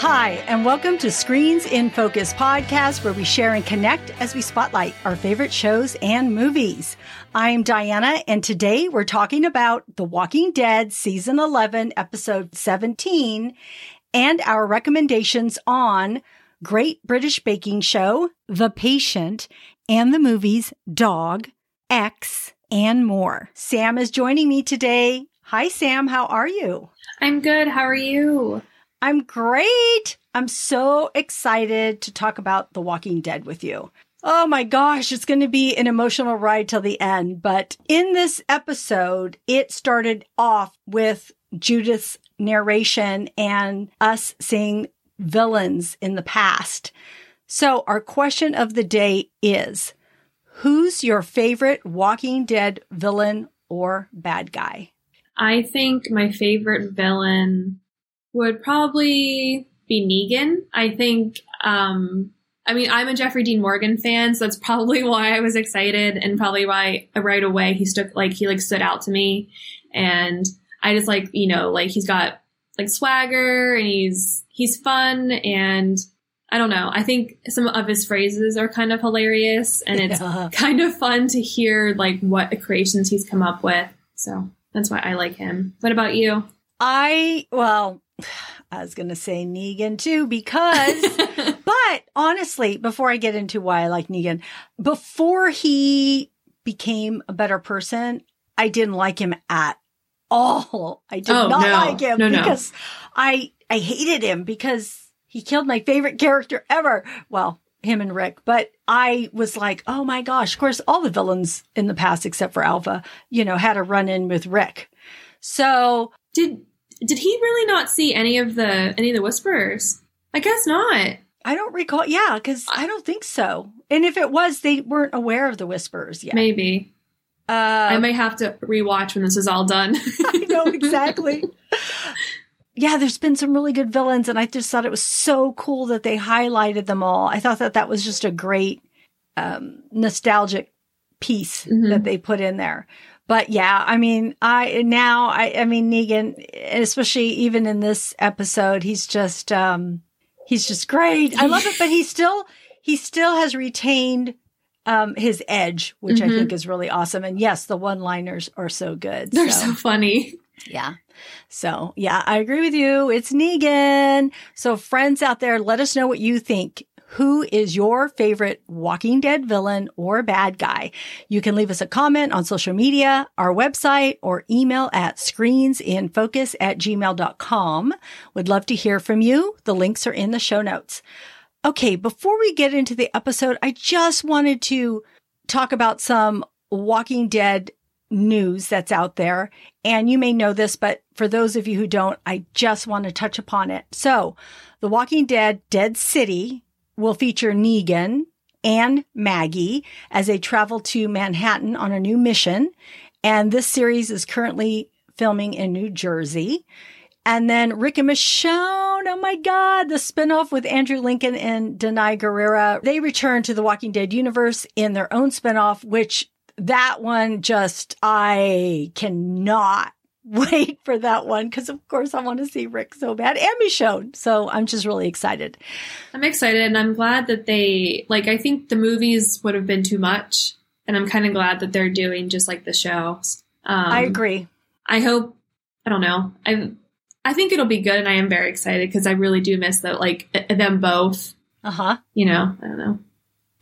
Hi, and welcome to Screens in Focus podcast, where we share and connect as we spotlight our favorite shows and movies. I'm Diana, and today we're talking about The Walking Dead season 11, episode 17, and our recommendations on Great British Baking Show, The Patient, and the movies Dog, X, and more. Sam is joining me today. Hi, Sam. How are you? I'm good. How are you? I'm great. I'm so excited to talk about The Walking Dead with you. Oh my gosh, it's going to be an emotional ride till the end. But in this episode, it started off with Judith's narration and us seeing villains in the past. So our question of the day is, who's your favorite Walking Dead villain or bad guy? I think my favorite villain would probably be Negan. I think, um, I mean, I'm a Jeffrey Dean Morgan fan, so that's probably why I was excited and probably why right away he stuck, like, he like stood out to me. And I just like, you know, like he's got like swagger and he's, he's fun and I don't know. I think some of his phrases are kind of hilarious and it's yeah. kind of fun to hear like what creations he's come up with. So that's why I like him. What about you? I, well, I was going to say Negan too, because, but honestly, before I get into why I like Negan, before he became a better person, I didn't like him at all. I did oh, not no. like him no, because no. I, I hated him because he killed my favorite character ever. Well, him and Rick, but I was like, oh my gosh, of course, all the villains in the past, except for Alpha, you know, had a run in with Rick. So did did he really not see any of the any of the whisperers? I guess not. I don't recall. Yeah, because I don't think so. And if it was, they weren't aware of the whispers yet. Maybe. Uh, I may have to rewatch when this is all done. I know exactly. yeah, there's been some really good villains, and I just thought it was so cool that they highlighted them all. I thought that that was just a great um, nostalgic piece mm-hmm. that they put in there but yeah, I mean, I now I I mean Negan, especially even in this episode, he's just um he's just great. I love it, but he still he still has retained um his edge, which mm-hmm. I think is really awesome. And yes, the one-liners are so good. They're so, so funny. Yeah. So, yeah, I agree with you. It's Negan. So, friends out there, let us know what you think. Who is your favorite Walking Dead villain or bad guy? You can leave us a comment on social media, our website, or email at screensinfocus at gmail.com. Would love to hear from you. The links are in the show notes. Okay, before we get into the episode, I just wanted to talk about some Walking Dead news that's out there. And you may know this, but for those of you who don't, I just want to touch upon it. So, The Walking Dead Dead City will feature Negan and Maggie as they travel to Manhattan on a new mission. And this series is currently filming in New Jersey. And then Rick and Michonne, oh my God, the spinoff with Andrew Lincoln and Danai Gurira. They return to the Walking Dead universe in their own spinoff, which that one just, I cannot wait for that one because, of course, I want to see Rick so bad and Michonne. So I'm just really excited. I'm excited, and I'm glad that they like. I think the movies would have been too much, and I'm kind of glad that they're doing just like the shows. Um, I agree. I hope. I don't know. I I think it'll be good, and I am very excited because I really do miss that, like them both. Uh huh. You know, I don't know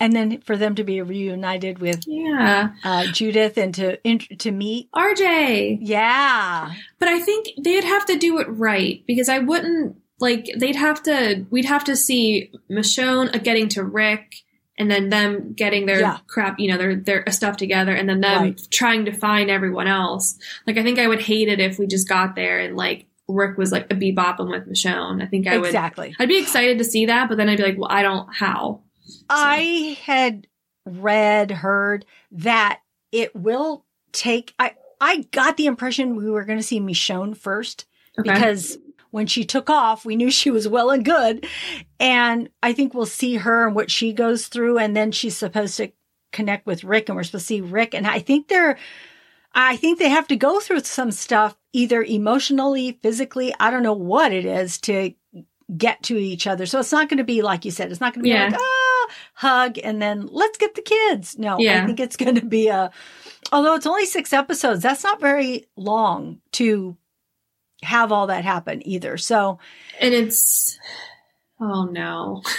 and then for them to be reunited with yeah uh, Judith and to to meet RJ. Yeah, but I think they'd have to do it right because I wouldn't like they'd have to we'd have to see Michonne getting to Rick and then them getting their yeah. crap, you know, their their stuff together, and then them right. trying to find everyone else. Like I think I would hate it if we just got there and like Rick was like a bebopping with Michonne. I think I would exactly. I'd be excited to see that, but then I'd be like, well, I don't how. I had read, heard that it will take. I I got the impression we were going to see Michonne first okay. because when she took off, we knew she was well and good, and I think we'll see her and what she goes through, and then she's supposed to connect with Rick, and we're supposed to see Rick, and I think they're. I think they have to go through some stuff, either emotionally, physically. I don't know what it is to get to each other. So it's not going to be like you said. It's not going to be Yeah. like ah hug and then let's get the kids. No, I think it's going to be a. Although it's only six episodes, that's not very long to have all that happen either. So. And it's oh no.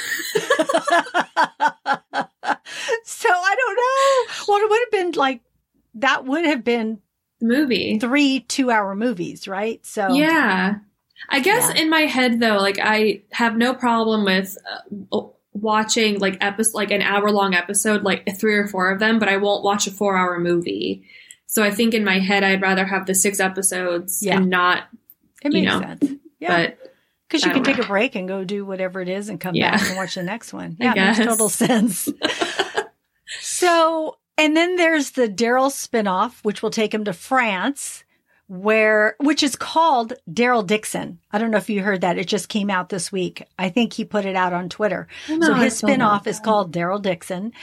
so I don't know. Well, it would have been like that would have been movie. three two hour movies, right? So Yeah. I guess Yeah. in my head though, like I have no problem with uh, watching like episode like an hour long episode, like three or four of them, but I won't watch a four hour movie. So I think in my head I'd rather have the six episodes Yeah. and not, it you makes know, sense. Yeah, but because you can take a break and go do whatever it is and come Yeah. back and watch the next one. Yeah, it makes total sense. so, and then there's the Daryl spinoff, which will take him to France, where which is called Daryl Dixon. I don't know if you heard that; it just came out this week. I think he put it out on Twitter. So No, I his spinoff is called Daryl Dixon.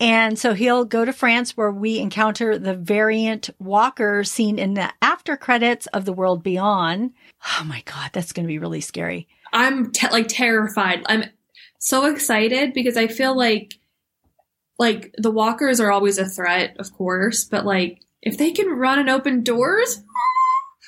And so he'll go to France where we encounter the variant walker seen in the after credits of The World Beyond. Oh my God, that's going to be really scary. I'm te- like terrified. I'm so excited because I feel like like the walkers are always a threat, of course, but like if they can run and open doors,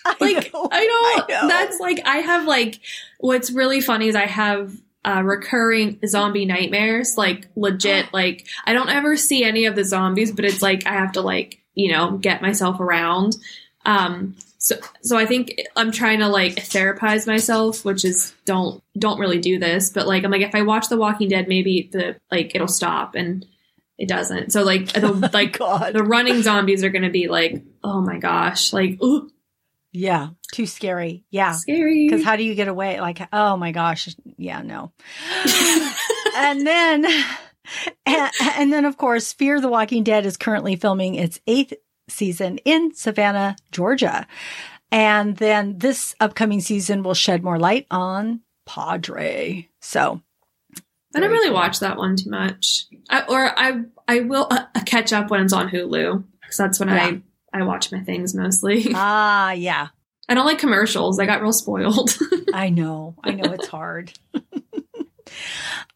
like know. I know, I know. that's like I have like what's really funny is I have uh, recurring zombie nightmares, like legit. Like I don't ever see any of the zombies, but it's like I have to like you know get myself around. Um, so so I think I'm trying to like therapize myself, which is don't don't really do this, but like I'm like if I watch The Walking Dead, maybe the like it'll stop and it doesn't. So like the like God. the running zombies are gonna be like oh my gosh, like ooh, Yeah, too scary. Yeah. scary. Because how do you get away? Like, oh my gosh. Yeah, no. and then, and, and then of course, Fear the Walking Dead is currently filming its eighth season in Savannah, Georgia. And then this upcoming season will shed more light on Padre. So, I don't really cool. watch that one too much, I, or I I will uh, catch up when it's on Hulu because that's when Yeah. I I watch my things mostly. ah, yeah, I don't like commercials. I got real spoiled. I know. I know it's hard.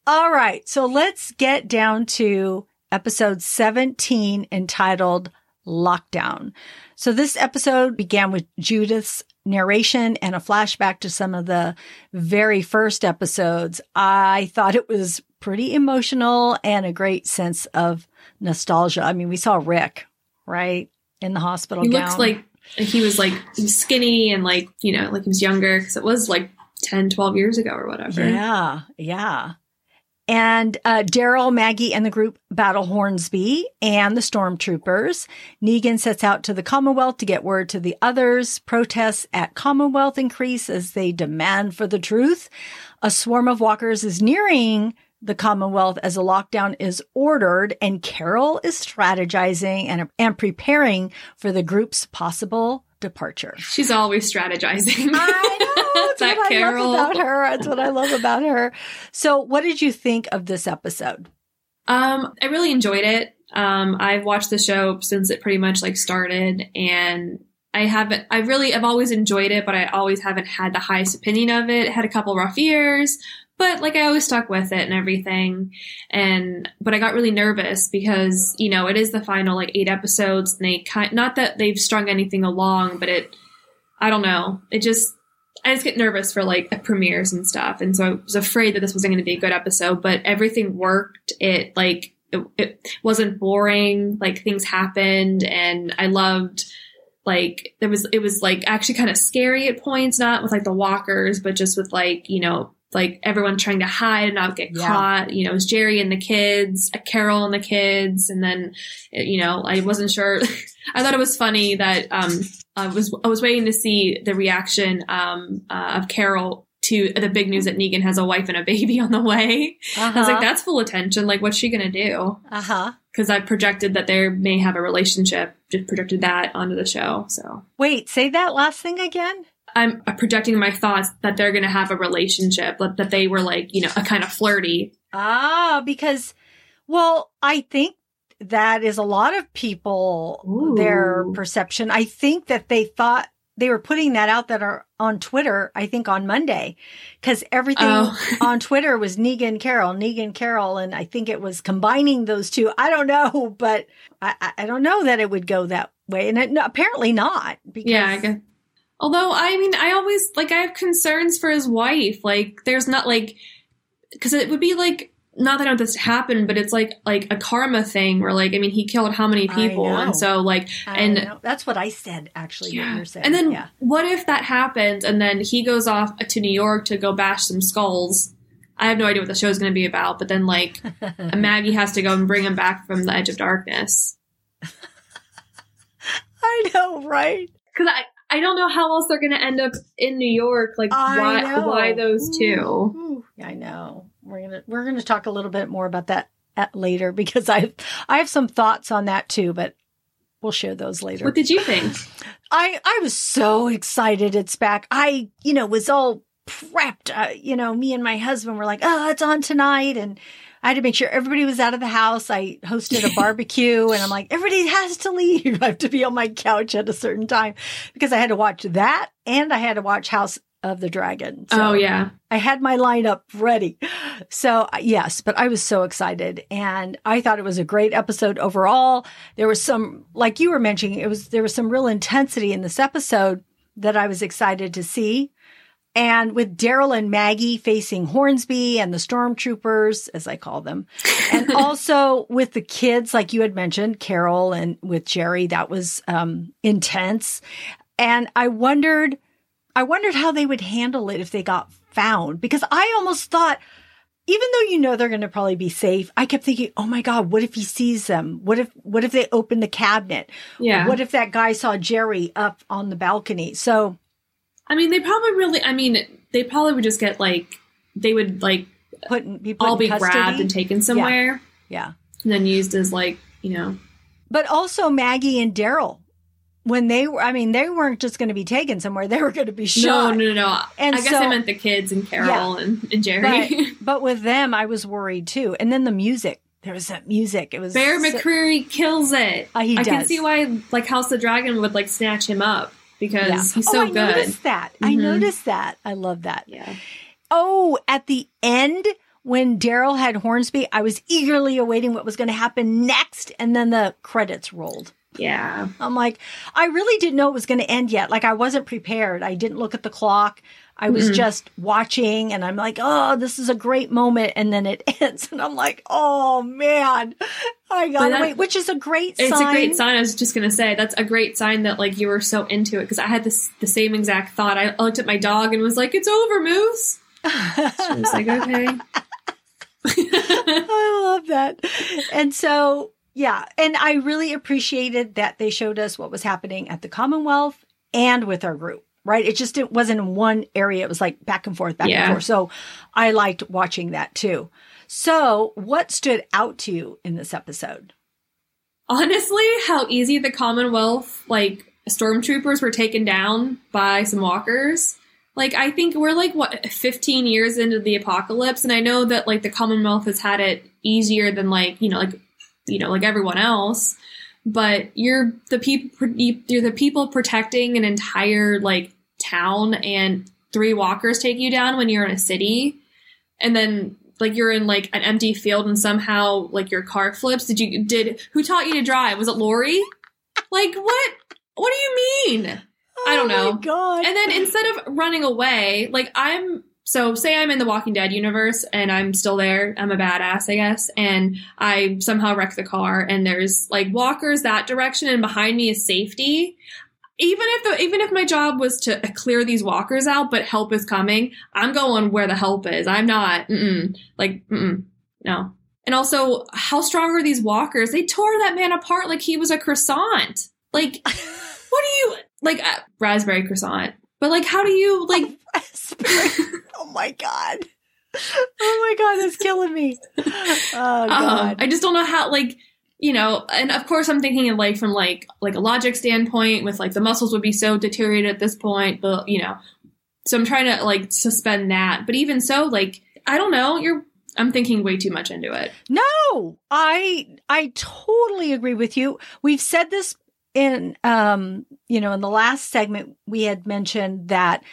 All right. So let's get down to episode 17 entitled Lockdown. So this episode began with Judith's narration and a flashback to some of the very first episodes. I thought it was pretty emotional and a great sense of nostalgia. I mean, we saw Rick, right? In the hospital he gown. looks like he was like he was skinny and like you know like he was younger because it was like 10, 12 years ago or whatever. Yeah, yeah. And uh, Daryl, Maggie, and the group battle Hornsby and the stormtroopers. Negan sets out to the Commonwealth to get word to the others. Protests at Commonwealth increase as they demand for the truth. A swarm of walkers is nearing the Commonwealth as a lockdown is ordered, and Carol is strategizing and, and preparing for the group's possible departure. She's always strategizing. I know. That's that what Carol. I love about her. That's what I love about her. So, what did you think of this episode? Um, I really enjoyed it. Um, I've watched the show since it pretty much like started, and I haven't. I really, I've always enjoyed it, but I always haven't had the highest opinion of it. it had a couple rough years, but like I always stuck with it and everything. And but I got really nervous because you know it is the final like eight episodes, and they kind not that they've strung anything along, but it. I don't know. It just I just get nervous for like premieres and stuff, and so I was afraid that this wasn't going to be a good episode. But everything worked. It like it, it wasn't boring. Like things happened, and I loved. Like there was, it was like actually kind of scary at points, not with like the walkers, but just with like you know like everyone trying to hide and not get Yeah. caught. You know, it was Jerry and the kids, Carol and the kids, and then you know I wasn't sure. I thought it was funny that um, I was I was waiting to see the reaction um, uh, of Carol to the big news that Negan has a wife and a baby on the way. Uh-huh. I was like, that's full attention. Like, what's she gonna do? uh huh. Because I projected that they may have a relationship. Just projected that onto the show. So Wait, say that last thing again. I'm projecting my thoughts that they're gonna have a relationship. That that they were like, you know, a kind of flirty. Ah, because, well, I think that is a lot of people Ooh. their perception. I think that they thought they were putting that out that are on Twitter, I think on Monday, because everything Oh. on Twitter was Negan Carol, Negan Carol, and I think it was combining those two. I don't know, but I, I- I don't know that it would go that way, and it, no, apparently not. Because Yeah, I guess. Although, I mean, I always, like, I have concerns for his wife. Like, there's not, like, because it would be like, not that I want this to happen, but it's like, like a karma thing where, like, I mean, he killed how many people? And so, like, I and know. that's what I said. Actually, saying, And then yeah. what if that happens and then he goes off to New York to go bash some skulls? I have no idea what the show's going to be about, but then like Maggie has to go and bring him back from the edge of darkness. I know, right? Because I, I don't know how else they're going to end up in New York. Like I why know. why those two? Ooh, I know. We're gonna we're gonna talk a little bit more about that at, later because I I have some thoughts on that too, but we'll share those later. What did you think? I I was so excited it's back. I you know was all prepped. Uh, you know, me and my husband were like, "Oh, it's on tonight," and I had to make sure everybody was out of the house. I hosted a barbecue, and I'm like, everybody has to leave. I have to be on my couch at a certain time because I had to watch that, and I had to watch House of the Dragon. So oh yeah. I had my lineup ready. So, uh, yes, but I was so excited and I thought it was a great episode overall. There was some, like you were mentioning, it was, there was some real intensity in this episode that I was excited to see. And with Daryl and Maggie facing Hornsby and the stormtroopers, as I call them, and also with the kids, like you had mentioned, Carol and with Jerry, that was um, intense. And I wondered, I wondered how they would handle it if they got found because I almost thought, even though you know they're going to probably be safe, I kept thinking, oh my God, what if he sees them? What if, what if they open the cabinet? Yeah. What if that guy saw Jerry up on the balcony? So, I mean, they probably really. I mean, they probably would just get like they would like put, be put all be custody. grabbed and taken somewhere, yeah. and then used as like you know. But also Maggie and Daryl, when they were, I mean, they weren't just going to be taken somewhere. They were going to be shot. no, no, no. And I guess so- I meant the kids and Carol and, and Jerry. But, but with them, I was worried too. And then the music, there was that music. It was Bear so- McCreary kills it. Uh, he I can see why like House of the Dragon would like snatch him up because Yeah. he's oh, I good. noticed that. I Mhm. noticed that. I love that. Yeah. Oh, at the end, when Daryl had Hornsby, I was eagerly awaiting what was going to happen next. And then the credits rolled. Yeah. I'm like, I really didn't know it was going to end yet. Like, I wasn't prepared. I didn't look at the clock. I was Mm-mm. just watching and I'm like, oh, this is a great moment. And then it ends. And I'm like, oh, man, I got to that- wait, which is a great sign. It's sign. a great sign. I was just gonna say that's a great sign that like you were so into it because I had this the same exact thought. I looked at my dog and was like, "It's over, Moose." She was like, "Okay." I love that. And so, yeah. And I really appreciated that they showed us what was happening at the Commonwealth and with our group, right? It just it wasn't in one area. It was like back and forth, back Yeah. and forth. So I liked watching that too. So, what stood out to you in this episode? Honestly, how easy the Commonwealth like stormtroopers were taken down by some walkers. Like I think we're like what 15 years into the apocalypse and I know that like the Commonwealth has had it easier than like, you know, like you know, like everyone else, but you're the people you're the people protecting an entire like town and three walkers take you down when you're in a city and then like you're in like an empty field and somehow like your car flips did you did who taught you to drive was it lori like what what do you mean I don't Oh know. my God. and then instead of running away like i'm so say i'm in the walking dead universe and i'm still there i'm a badass i guess and i somehow wreck the car and there's like walkers that direction and behind me is safety even if the even if my job was to clear these walkers out but help is coming i'm going where the help is. I'm not mm-mm, like mm-mm, no. And also how strong are these walkers? They tore that man apart like he was a croissant. Like what do you like uh, raspberry croissant. But like how do you like oh my God. Oh my God, that's killing me. Oh um, God. i just don't know how like you know and of course i'm thinking of like from like like a logic standpoint with like the muscles would be so deteriorated at this point but you know so i'm trying to like suspend that but even so like i don't know you're i'm thinking way too much into it No, I I totally agree with you. We've said this in um, you know, in the last segment we had mentioned that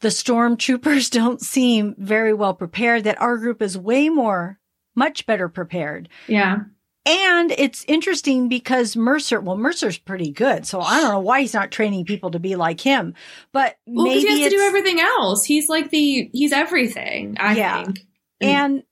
the stormtroopers don't seem very well prepared, that our group is way more much better prepared. Yeah. And it's interesting because Mercer, well, Mercer's pretty good. So I don't know why he's not training people to be like him, but Well, maybe because he has to do everything else. He's like the he's everything. I Yeah. think. And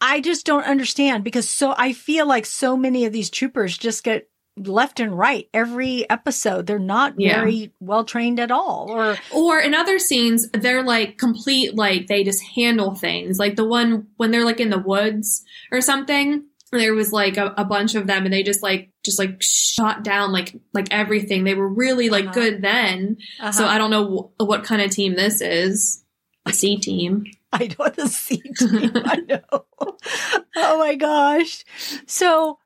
I just don't understand because so I feel like so many of these troopers just get left and right every episode. They're not Yeah. very well trained at all. Or Or in other scenes, they're like complete, like they just handle things. Like the one when they're like in the woods or something. There was like a, a bunch of them, and they just like just like shot down like like everything. They were really like Uh-huh. good then. uh-huh. So I don't know wh- what kind of team this is. A C team. I don't see team. I know. oh my gosh. So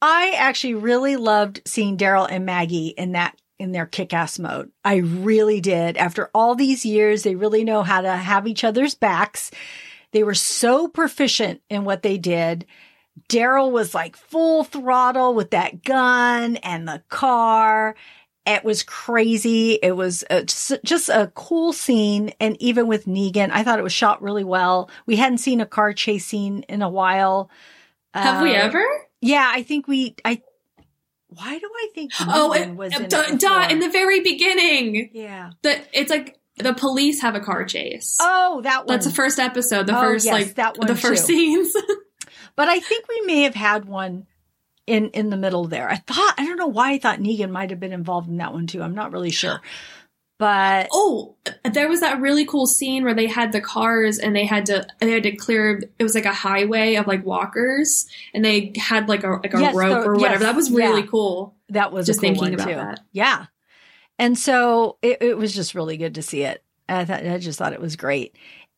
I actually really loved seeing Daryl and Maggie in that in their kick-ass mode. I really did. After all these years, they really know how to have each other's backs. They were so proficient in what they did. Daryl was like full throttle with that gun and the car. It was crazy. It was uh, just, a cool scene. And even with Negan, I thought it was shot really well. We hadn't seen a car chase scene in a while. Have we Uh, ever? Yeah, I think we, I, why do I think Oh, it, was in duh, it duh, in the very beginning. yeah. The it's like the police have a car chase. Oh, that one. That's the first episode. The Oh, first yes, like that one the first too. scenes. But I think we may have had one in in the middle there. I thought I don't know why I thought Negan might have been involved in that one too. I'm not really sure. But oh, there was that really cool scene where they had the cars and they had to they had to clear. It was like a highway of like walkers, and they had like a like a Yes, rope the- or whatever. yes, that was really yeah. cool. that was Just cool thinking about too. that. Yeah. And so it, it was just really good to see it. I thought I just thought it was great.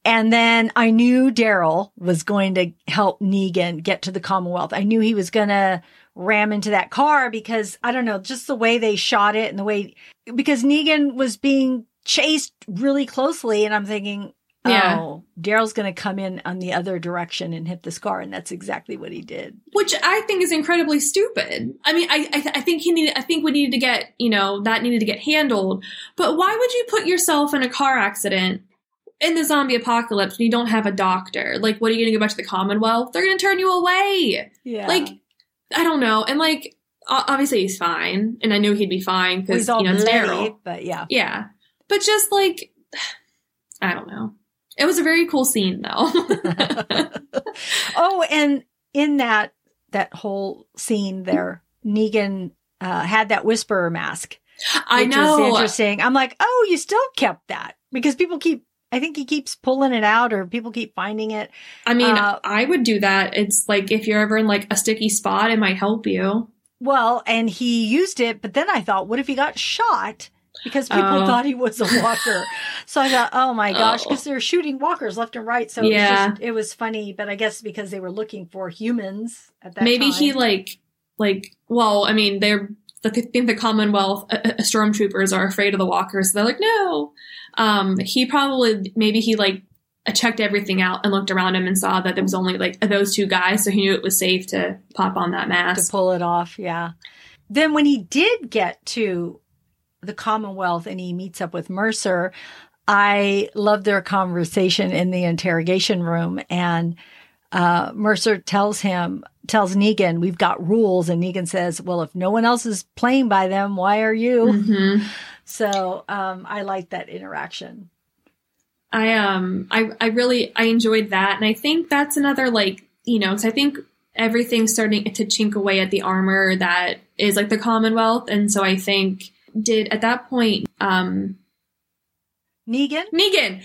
And then I knew Daryl was going to help Negan get to the Commonwealth. I knew he was going to ram into that car because I don't know, just the way they shot it and the way because Negan was being chased really closely and I'm thinking, oh, Yeah. oh, Daryl's going to come in on the other direction and hit this car and that's exactly what he did. which I think is incredibly stupid. I mean, I I, th- I think he needed. I think we needed to get you know that needed to get handled. But why would you put yourself in a car accident in the zombie apocalypse when you don't have a doctor? Like, what are you going to go back to the Commonwealth? They're going to turn you away. Yeah. Like, I don't know. And like, obviously he's fine, and I knew he'd be fine because you know it's Daryl. but yeah. Yeah, but just like, I don't know. It was a very cool scene though. oh, and in that that whole scene there, Negan uh, had that whisperer mask, I know. was interesting. I'm like, oh, you still kept that because people keep. I think he keeps pulling it out, or people keep finding it. I mean, Uh, I would do that. It's like if you're ever in like a sticky spot, it might help you. Well, and he used it, but then I thought, what if he got shot? Because people Oh. thought he was a walker. so I thought, oh my gosh, Oh. because they're shooting walkers left and right. So Yeah. it, was just, it was funny, but I guess because they were looking for humans at that time. Maybe time. he like like well, I mean, they're I think the Commonwealth uh, uh, stormtroopers are afraid of the walkers. So they're like, no. Um, he probably maybe he like checked everything out and looked around him and saw that there was only like those two guys, so he knew it was safe to pop on that mask to pull it off. Yeah. Then when he did get to the Commonwealth and he meets up with Mercer, I love their conversation in the interrogation room. And uh, Mercer tells him, tells Negan, we've got rules. And Negan says, well, if no one else is playing by them, why are you? Mhm. So um, I like that interaction. I um I I really I enjoyed that, and I think that's another like you know, 'cause I think everything's starting to chink away at the armor that is like the Commonwealth, and so I think did at that point um Negan? Negan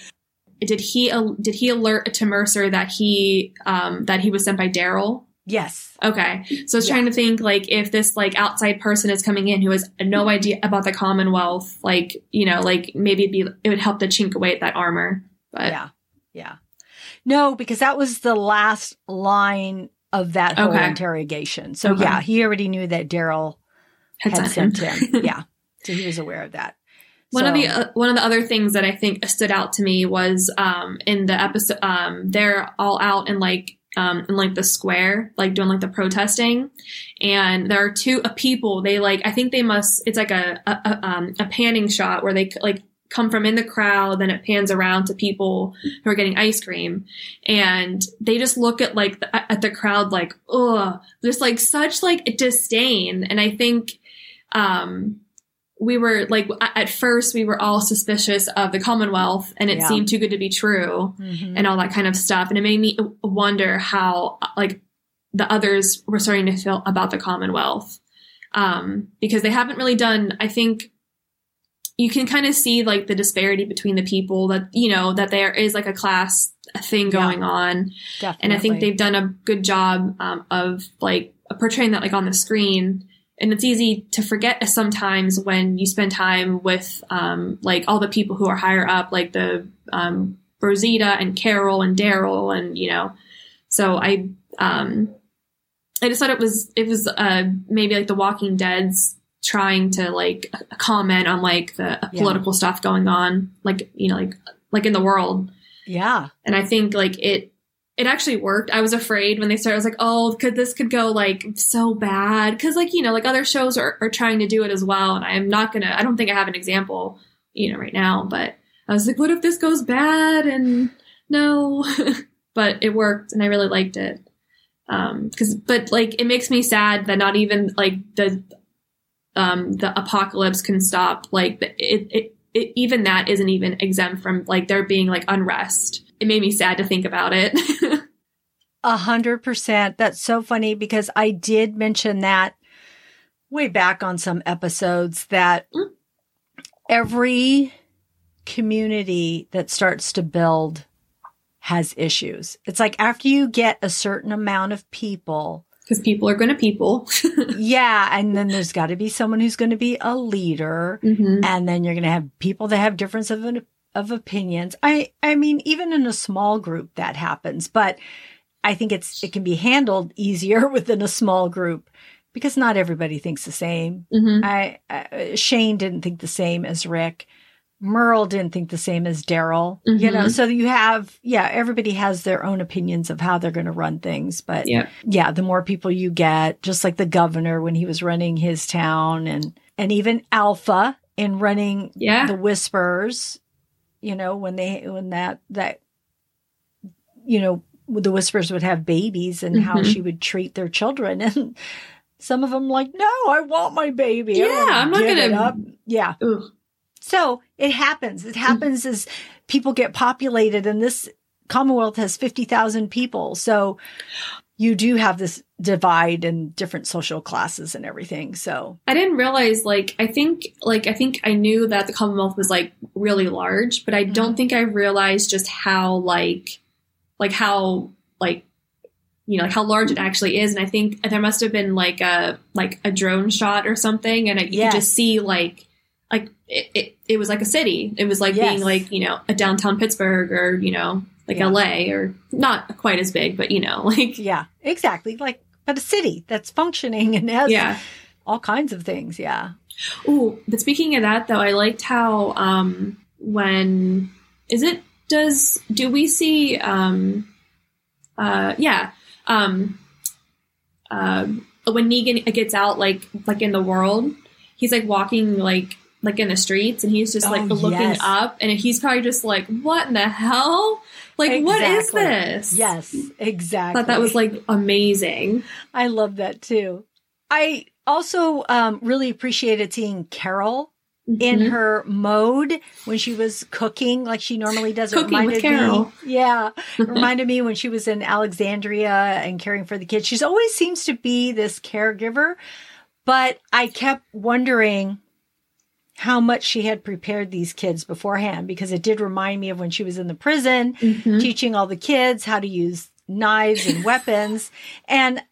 did he did he alert to Mercer that he um that he was sent by Daryl? Yes. Okay, so I was Yeah. trying to think like if this like outside person is coming in who has no idea about the Commonwealth, like you know, like maybe it'd be it would help to chink away at that armor. But Yeah. Yeah. No, because that was the last line of that whole Okay. interrogation. So Okay. yeah, he already knew that Daryl had had sent him. him. yeah. So he was aware of that. One of the uh, one of the other things that I think stood out to me was um, in the episode um, they're all out in like um, in like the square, like doing like the protesting. And there are two uh, people. They like I think they must. It's like a a, a, um, a panning shot where they like come from in the crowd, then it pans around to people who are getting ice cream, and they just look at like the, at the crowd like, ugh, just like such like disdain. And I think um we were like at first we were all suspicious of the commonwealth and it Yeah. seemed too good to be true Mhm. and all that kind of stuff and it made me wonder how like the others were starting to feel about the commonwealth um because they haven't really done i think you can kind of see like the disparity between the people that you know that there is like a class thing Yeah. going on Definitely. and I think they've done a good job um, of like portraying that like on the screen. And it's easy to forget sometimes when you spend time with um, like all the people who are higher up, like the um, Rosita and Carol and Daryl, and you know. So I um, I just thought it was it was uh, maybe like The Walking Dead's trying to like comment on like the Yeah. political stuff going on, like you know, like like in the world yeah. and I think like it it actually worked. I was afraid when they started. I was like, oh, could this could go like so bad? Because like you know, like other shows are, are trying to do it as well, and I am not gonna. I don't think I have an example, you know, right now. But I was like, what if this goes bad? And no, but it worked, and I really liked it. Um, because but like it makes me sad that not even like the um the apocalypse can stop. Like it it. It, even that isn't even exempt from like there being like unrest it made me sad to think about it. A hundred percent. That's so funny because I did mention that way back on some episodes that Mm. every community that starts to build has issues. It's like after you get a certain amount of people, Because people are going to people. yeah, and then there's got to be someone who's going to be a leader, hmm and then you're going to have people that have difference of of opinions. I I mean, even in a small group that happens, but I think it's it can be handled easier within a small group because not everybody thinks the same. hmm I uh, Shane didn't think the same as Rick. Merle didn't think the same as Daryl. You know, Mhm. so you have yeah, everybody has their own opinions of how they're going to run things, but Yeah. yeah, the more people you get, just like the governor when he was running his town and and even Alpha in running Yeah. the whispers, you know, when they when that that you know, the whispers would have babies and how Mhm. she would treat their children and some of them like, "No, I want my baby." Yeah, I'm not gonna- up." Yeah. Ugh. So, it happens. It happens as people get populated and this Commonwealth has 50,000 people. So, you do have this divide in different social classes and everything. So, I didn't realize, like, I think, like, I think I knew that the Commonwealth was, like, really large, but I Mm-hmm. don't think I realized just how, like, like, how, like, you know, like how large it actually is. And I think there must have been, like, a, like, a drone shot or something. And you Yes. could just see, like, like, it, it, it was like a city. It was like Yes. being, like, you know, a downtown Pittsburgh or, you know, like Yeah. LA or not quite as big, but, you know, like, yeah, exactly. Like, but a city that's functioning and has yeah. all kinds of things. Yeah. Oh, but speaking of that though, I liked how um when is it does do we see um uh yeah um uh when Negan gets out like like in the world, he's like walking like like in the streets and he's just like Oh, looking yes. up and he's probably just like what in the hell like what is this Yes, I exactly. thought that was like amazing I love that too. I also um, really appreciated seeing Carol in Mhm. her mode when she was cooking like she normally does. It Cooking with Carol. Me, yeah, reminded me when she was in Alexandria and caring for the kids. She's always seems to be this caregiver, but I kept wondering how much she had prepared these kids beforehand because it did remind me of when she was in the prison Mhm. teaching all the kids how to use knives and weapons. And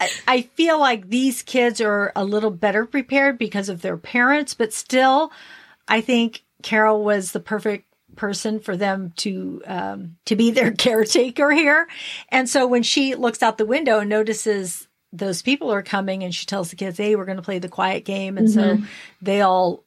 I, I feel like these kids are a little better prepared because of their parents, but still, I think Carol was the perfect person for them to um, to be their caretaker here. And so when she looks out the window and notices those people are coming, and she tells the kids, "Hey, we're going to play the quiet game," and so mm-hmm. they all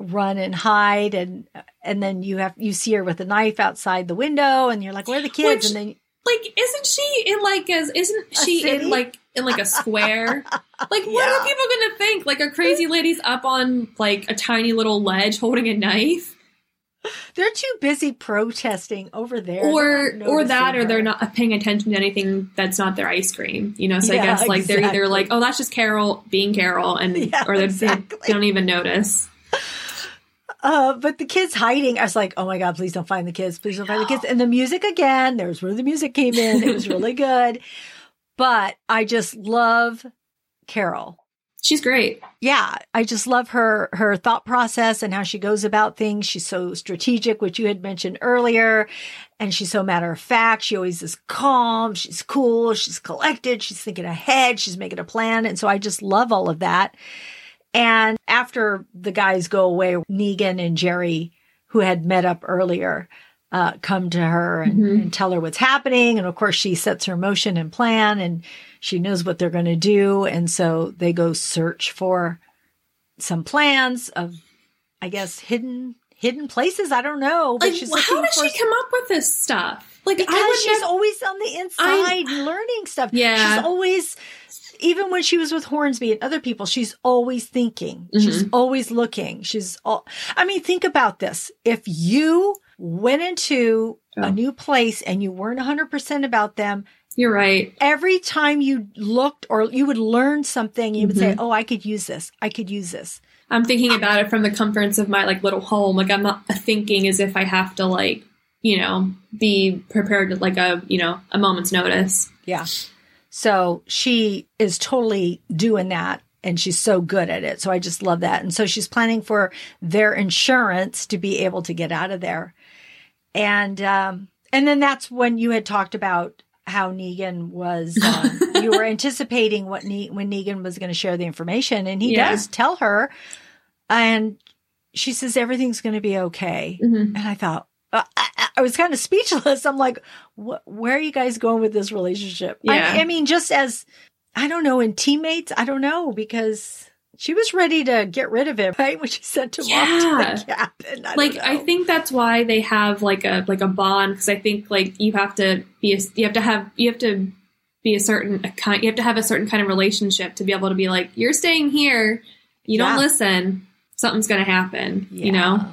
run and hide and and then you have you see her with a knife outside the window and you're like where are the kids Which- and then like isn't she in like as isn't A she city? in like in like a square? like what Yeah. are people gonna think? Like a crazy lady's up on like a tiny little ledge holding a knife, They're too busy protesting over there. or or that, or they're not paying attention to anything that's not their ice cream. You know, so Yeah, I guess like they're either like, oh, that's just Carol being Carol, and Yeah, or they, exactly. they don't even notice. Uh, but the kids hiding, I was like, oh my God, please don't find the kids. Please don't find the kids. And the music again, there's where the music came in. It was really good. But I just love Carol. She's great. Yeah, I just love her her thought process and how she goes about things. She's so strategic, which you had mentioned earlier, and she's so matter of fact. She always is calm. She's cool. She's collected. She's thinking ahead. She's making a plan, and so I just love all of that. And after the guys go away, Negan and Jerry, who had met up earlier, uh, come to her and, Mhm. and tell her what's happening. And of course, she sets her motion and plan, and she knows what they're going to do. And so they go search for some plans of, I guess, hidden hidden places. I don't know, but Like, she's how does she come up with this stuff? Like, because I she's always on the inside learning stuff. Yeah. She's always, even when she was with Hornsby and other people, she's always thinking. She's Mm-hmm. always looking. She's all, I mean, think about this. If you went into Oh. a new place and you weren't 100% about them, You're right. every time you looked or you would learn something, you would say, Mm-hmm. Oh, I could use this. I could use this. I'm thinking about it from the comforts of my like little home. Like I'm not thinking as if I have to like, you know, be prepared to like a, you know, a moment's notice. Yeah. So she is totally doing that and she's so good at it. So I just love that. And so she's planning for their insurance to be able to get out of there. And um and then that's when you had talked about how Negan was um, you were anticipating what ne- when Negan was going to share the information and he Yeah. does tell her and she says everything's going to be okay. Mhm. And I thought, uh, I, I was kind of speechless. I'm like, where are you guys going with this relationship? Yeah. I, I mean, just as, I don't know, in teammates, I don't know, because she was ready to get rid of him, right? When she sent him off to the cabin. I like I think that's why they have like a like a bond because I think like you have to be a, you have to have you have to be a certain a kind you have to have a certain kind of relationship to be able to be like you're staying here you Yeah. don't listen something's gonna happen you know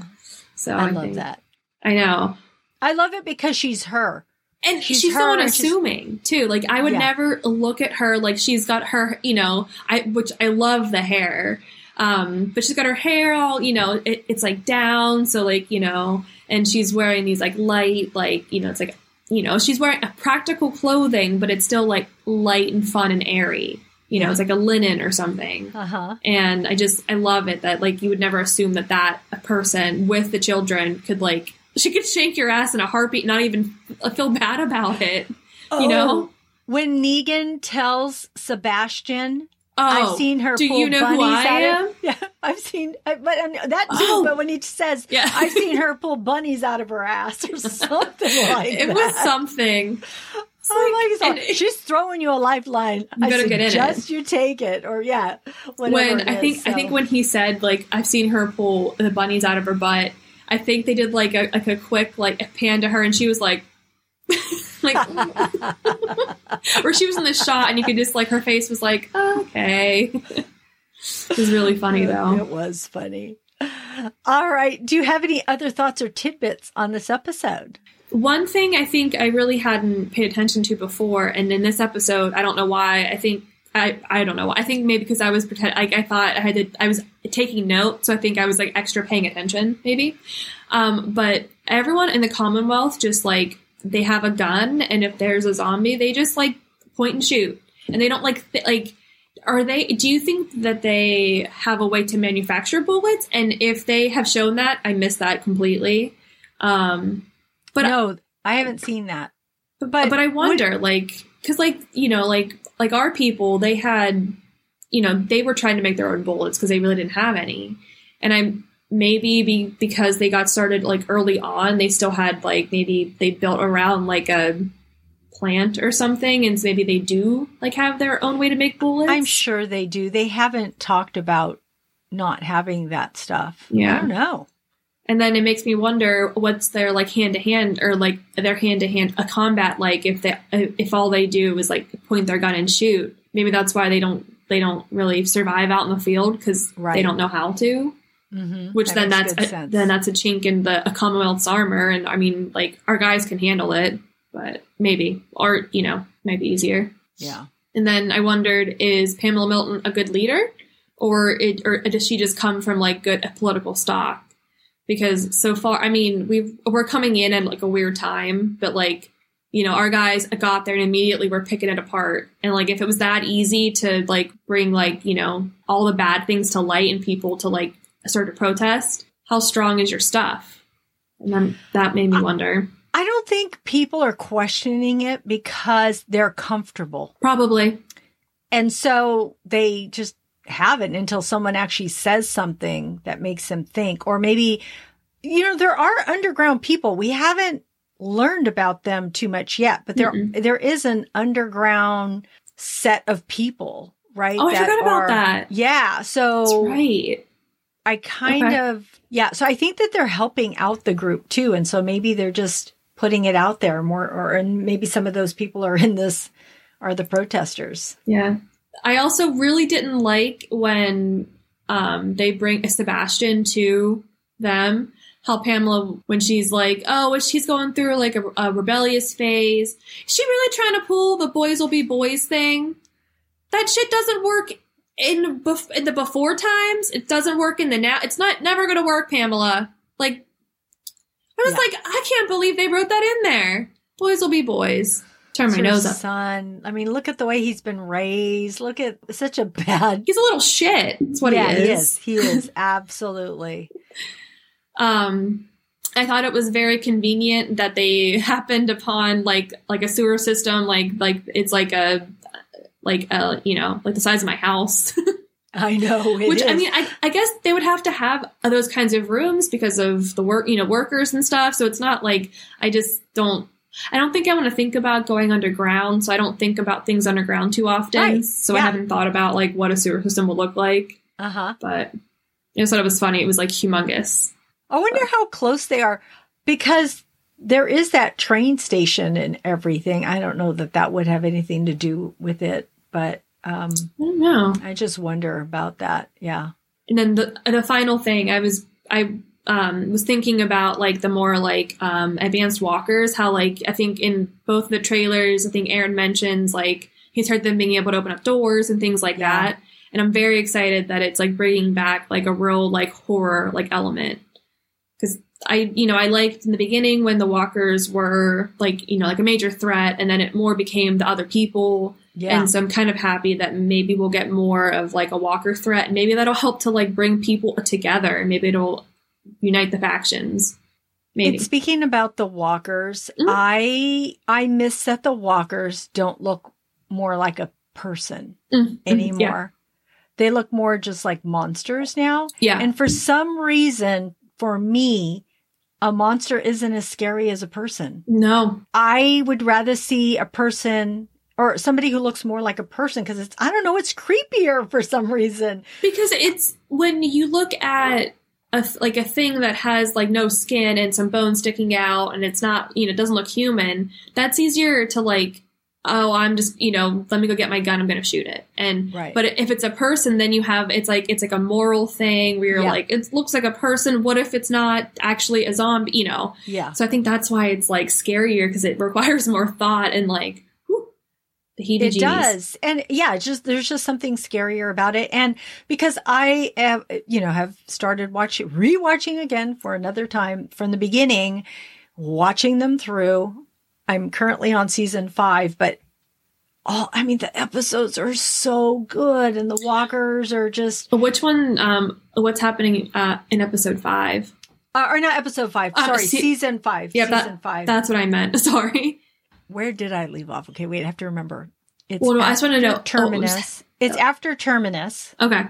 so I I, love think- that. I know I love it because she's her. And She's she's, her so and she's- unassuming too like I would Yeah. never look at her like she's got her you know I which I love the hair um but she's got her hair all you know it, it's like down so like you know and she's wearing these like light like you know it's like you know she's wearing a practical clothing but it's still like light and fun and airy you know Yeah. it's like a linen or something Uh huh. and i just i love it that like you would never assume that that a person with the children could like she could shank your ass in a heartbeat not even feel bad about it you know Oh, when Negan tells Sebastian oh I've seen her. do pull you know who i out am Of, yeah, I've seen, I, but um, that too. Oh. But when he says, Yeah. I've seen her pull bunnies out of her ass or something like it that. It was something It's Oh like- my God. she's throwing you a lifeline. I better get in it. you take it, or yeah, when I is, think I think when he said like I've seen her pull the bunnies out of her butt, I think they did like a like a quick like a pan to her, and she was like. like or she was in the shot and you could just like her face was like okay it was really funny though It was funny. All right. Do you have any other thoughts or tidbits on this episode? one thing i think i really hadn't paid attention to before and in this episode i don't know why i think i i don't know. I think maybe because i was pretend like i thought i had to i was taking notes, so i think i was like extra paying attention maybe. Um but everyone in the commonwealth just like they have a gun and if there's a zombie they just like point and shoot. And they don't like th- like are they do you think that they have a way to manufacture bullets? And if they have shown that i missed that completely. Um but no, I haven't seen that. but But but I would- wonder, like, because like you know, like like our people, they had, you know, they were trying to make their own bullets because they really didn't have any, and I maybe be because they got started like early on, they still had like maybe they built around like a plant or something, and so maybe they do like have their own way to make bullets. I'm sure they do. They haven't talked about not having that stuff. Yeah. I don't know. And then it makes me wonder what's their like hand to hand or like their hand to hand a combat like if they if all they do is like point their gun and shoot. Maybe that's why they don't they don't really survive out in the field because Right. they don't know how to. Mhm. Which That then that's a, sense. then that's a chink in the a Commonwealth's armor. And I mean, like our guys can handle it, but maybe or you know might be easier. yeah. And then I wondered, is Pamela Milton a good leader, or it, or does she just come from like good political stock? Because so far, I mean, we've we're coming in at like a weird time, but like you know, our guys got there and immediately were picking it apart. And like, if it was that easy to like bring like you know all the bad things to light and people to like start to protest, how strong is your stuff? And then that made me wonder. I don't think people are questioning it because they're comfortable. Probably, And so they just haven't until someone actually says something that makes them think. Or maybe, you know, there are underground people. We haven't learned about them too much yet, but there Mm-mm. there is an underground set of people, right? oh, I forgot about are- that. Yeah. So That's right. I kind Okay. of, yeah. So I think that they're helping out the group too. And so maybe they're just putting it out there more, or, and maybe some of those people are in this, are the protesters. Yeah. I also really didn't like when um, they bring Sebastian to them. How Pamela, when she's like, oh, when she's going through like a, a rebellious phase, is she really trying to pull the boys will be boys thing? That shit doesn't work in bef- in the before times. It doesn't work in the now. It's not never going to work, Pamela. Like, I was Yeah. like, I can't believe they wrote that in there. Boys will be boys. Turn my nose up. Son, I mean, look at the way he's been raised. Look at such a bad. He's a little shit. That's what yeah, he is. He is. He is absolutely. Um, I thought it was very convenient that they happened upon like like a sewer system, like like it's like a like a you know like the size of my house. I know. it Which I mean, I, I guess they would have to have those kinds of rooms because of the work, you know, workers and stuff. So it's not like I just don't. I don't think I want to think about going underground, so I don't think about things underground too often. Right. So I haven't thought about like what a sewer system would look like. uh huh. But I just thought it was funny. It was like humongous. I wonder how close they are because there is that train station and everything. I don't know that that would have anything to do with it, but um, I don't know. I just wonder about that. Yeah. and then the the final thing I was I um was thinking about like the more like um advanced walkers how like I think in both the trailers I think Aaron mentions like he's heard them being able to open up doors and things like Yeah. that and I'm very excited that it's like bringing back like a real like horror like element because I you know I liked in the beginning when the walkers were like you know like a major threat and then it more became the other people Yeah. and so I'm kind of happy that maybe we'll get more of like a Walker threat. Maybe that'll help to like bring people together. Maybe it'll unite the factions. Maybe. And speaking about the walkers, Mhm. I I miss that the walkers don't look more like a person Mm, mm, anymore. They look more just like monsters now. Yeah. And for some reason, for me, a monster isn't as scary as a person. no. I would rather see a person or somebody who looks more like a person because it's I don't know, it's creepier for some reason. Because it's when you look at a th- like a thing that has like no skin and some bones sticking out and it's not, you know, doesn't look human, that's easier to like oh, I'm just, you know, let me go get my gun, I'm going to shoot it. And Right. but if it's a person then you have it's like it's like a moral thing where you're Yeah. like it looks like a person, what if it's not actually a zombie, you know? Yeah. So I think that's why it's like scarier because it requires more thought and like whew, the heebie It does. And yeah, just there's just something scarier about it. And because I have you know, have started watching rewatching again for another time from the beginning, watching them through. I'm currently on season five, but all I mean the episodes are so good and the walkers are just Which one? Um, what's happening uh, in episode five? uh, or not episode five, Uh, sorry, se- season five. Yeah, season that- five. That's what I meant. Sorry. Where did I leave off? Okay, wait, I have to remember. It's Well, no, I just wanna after know- oh, Terminus. it's after Terminus. Okay.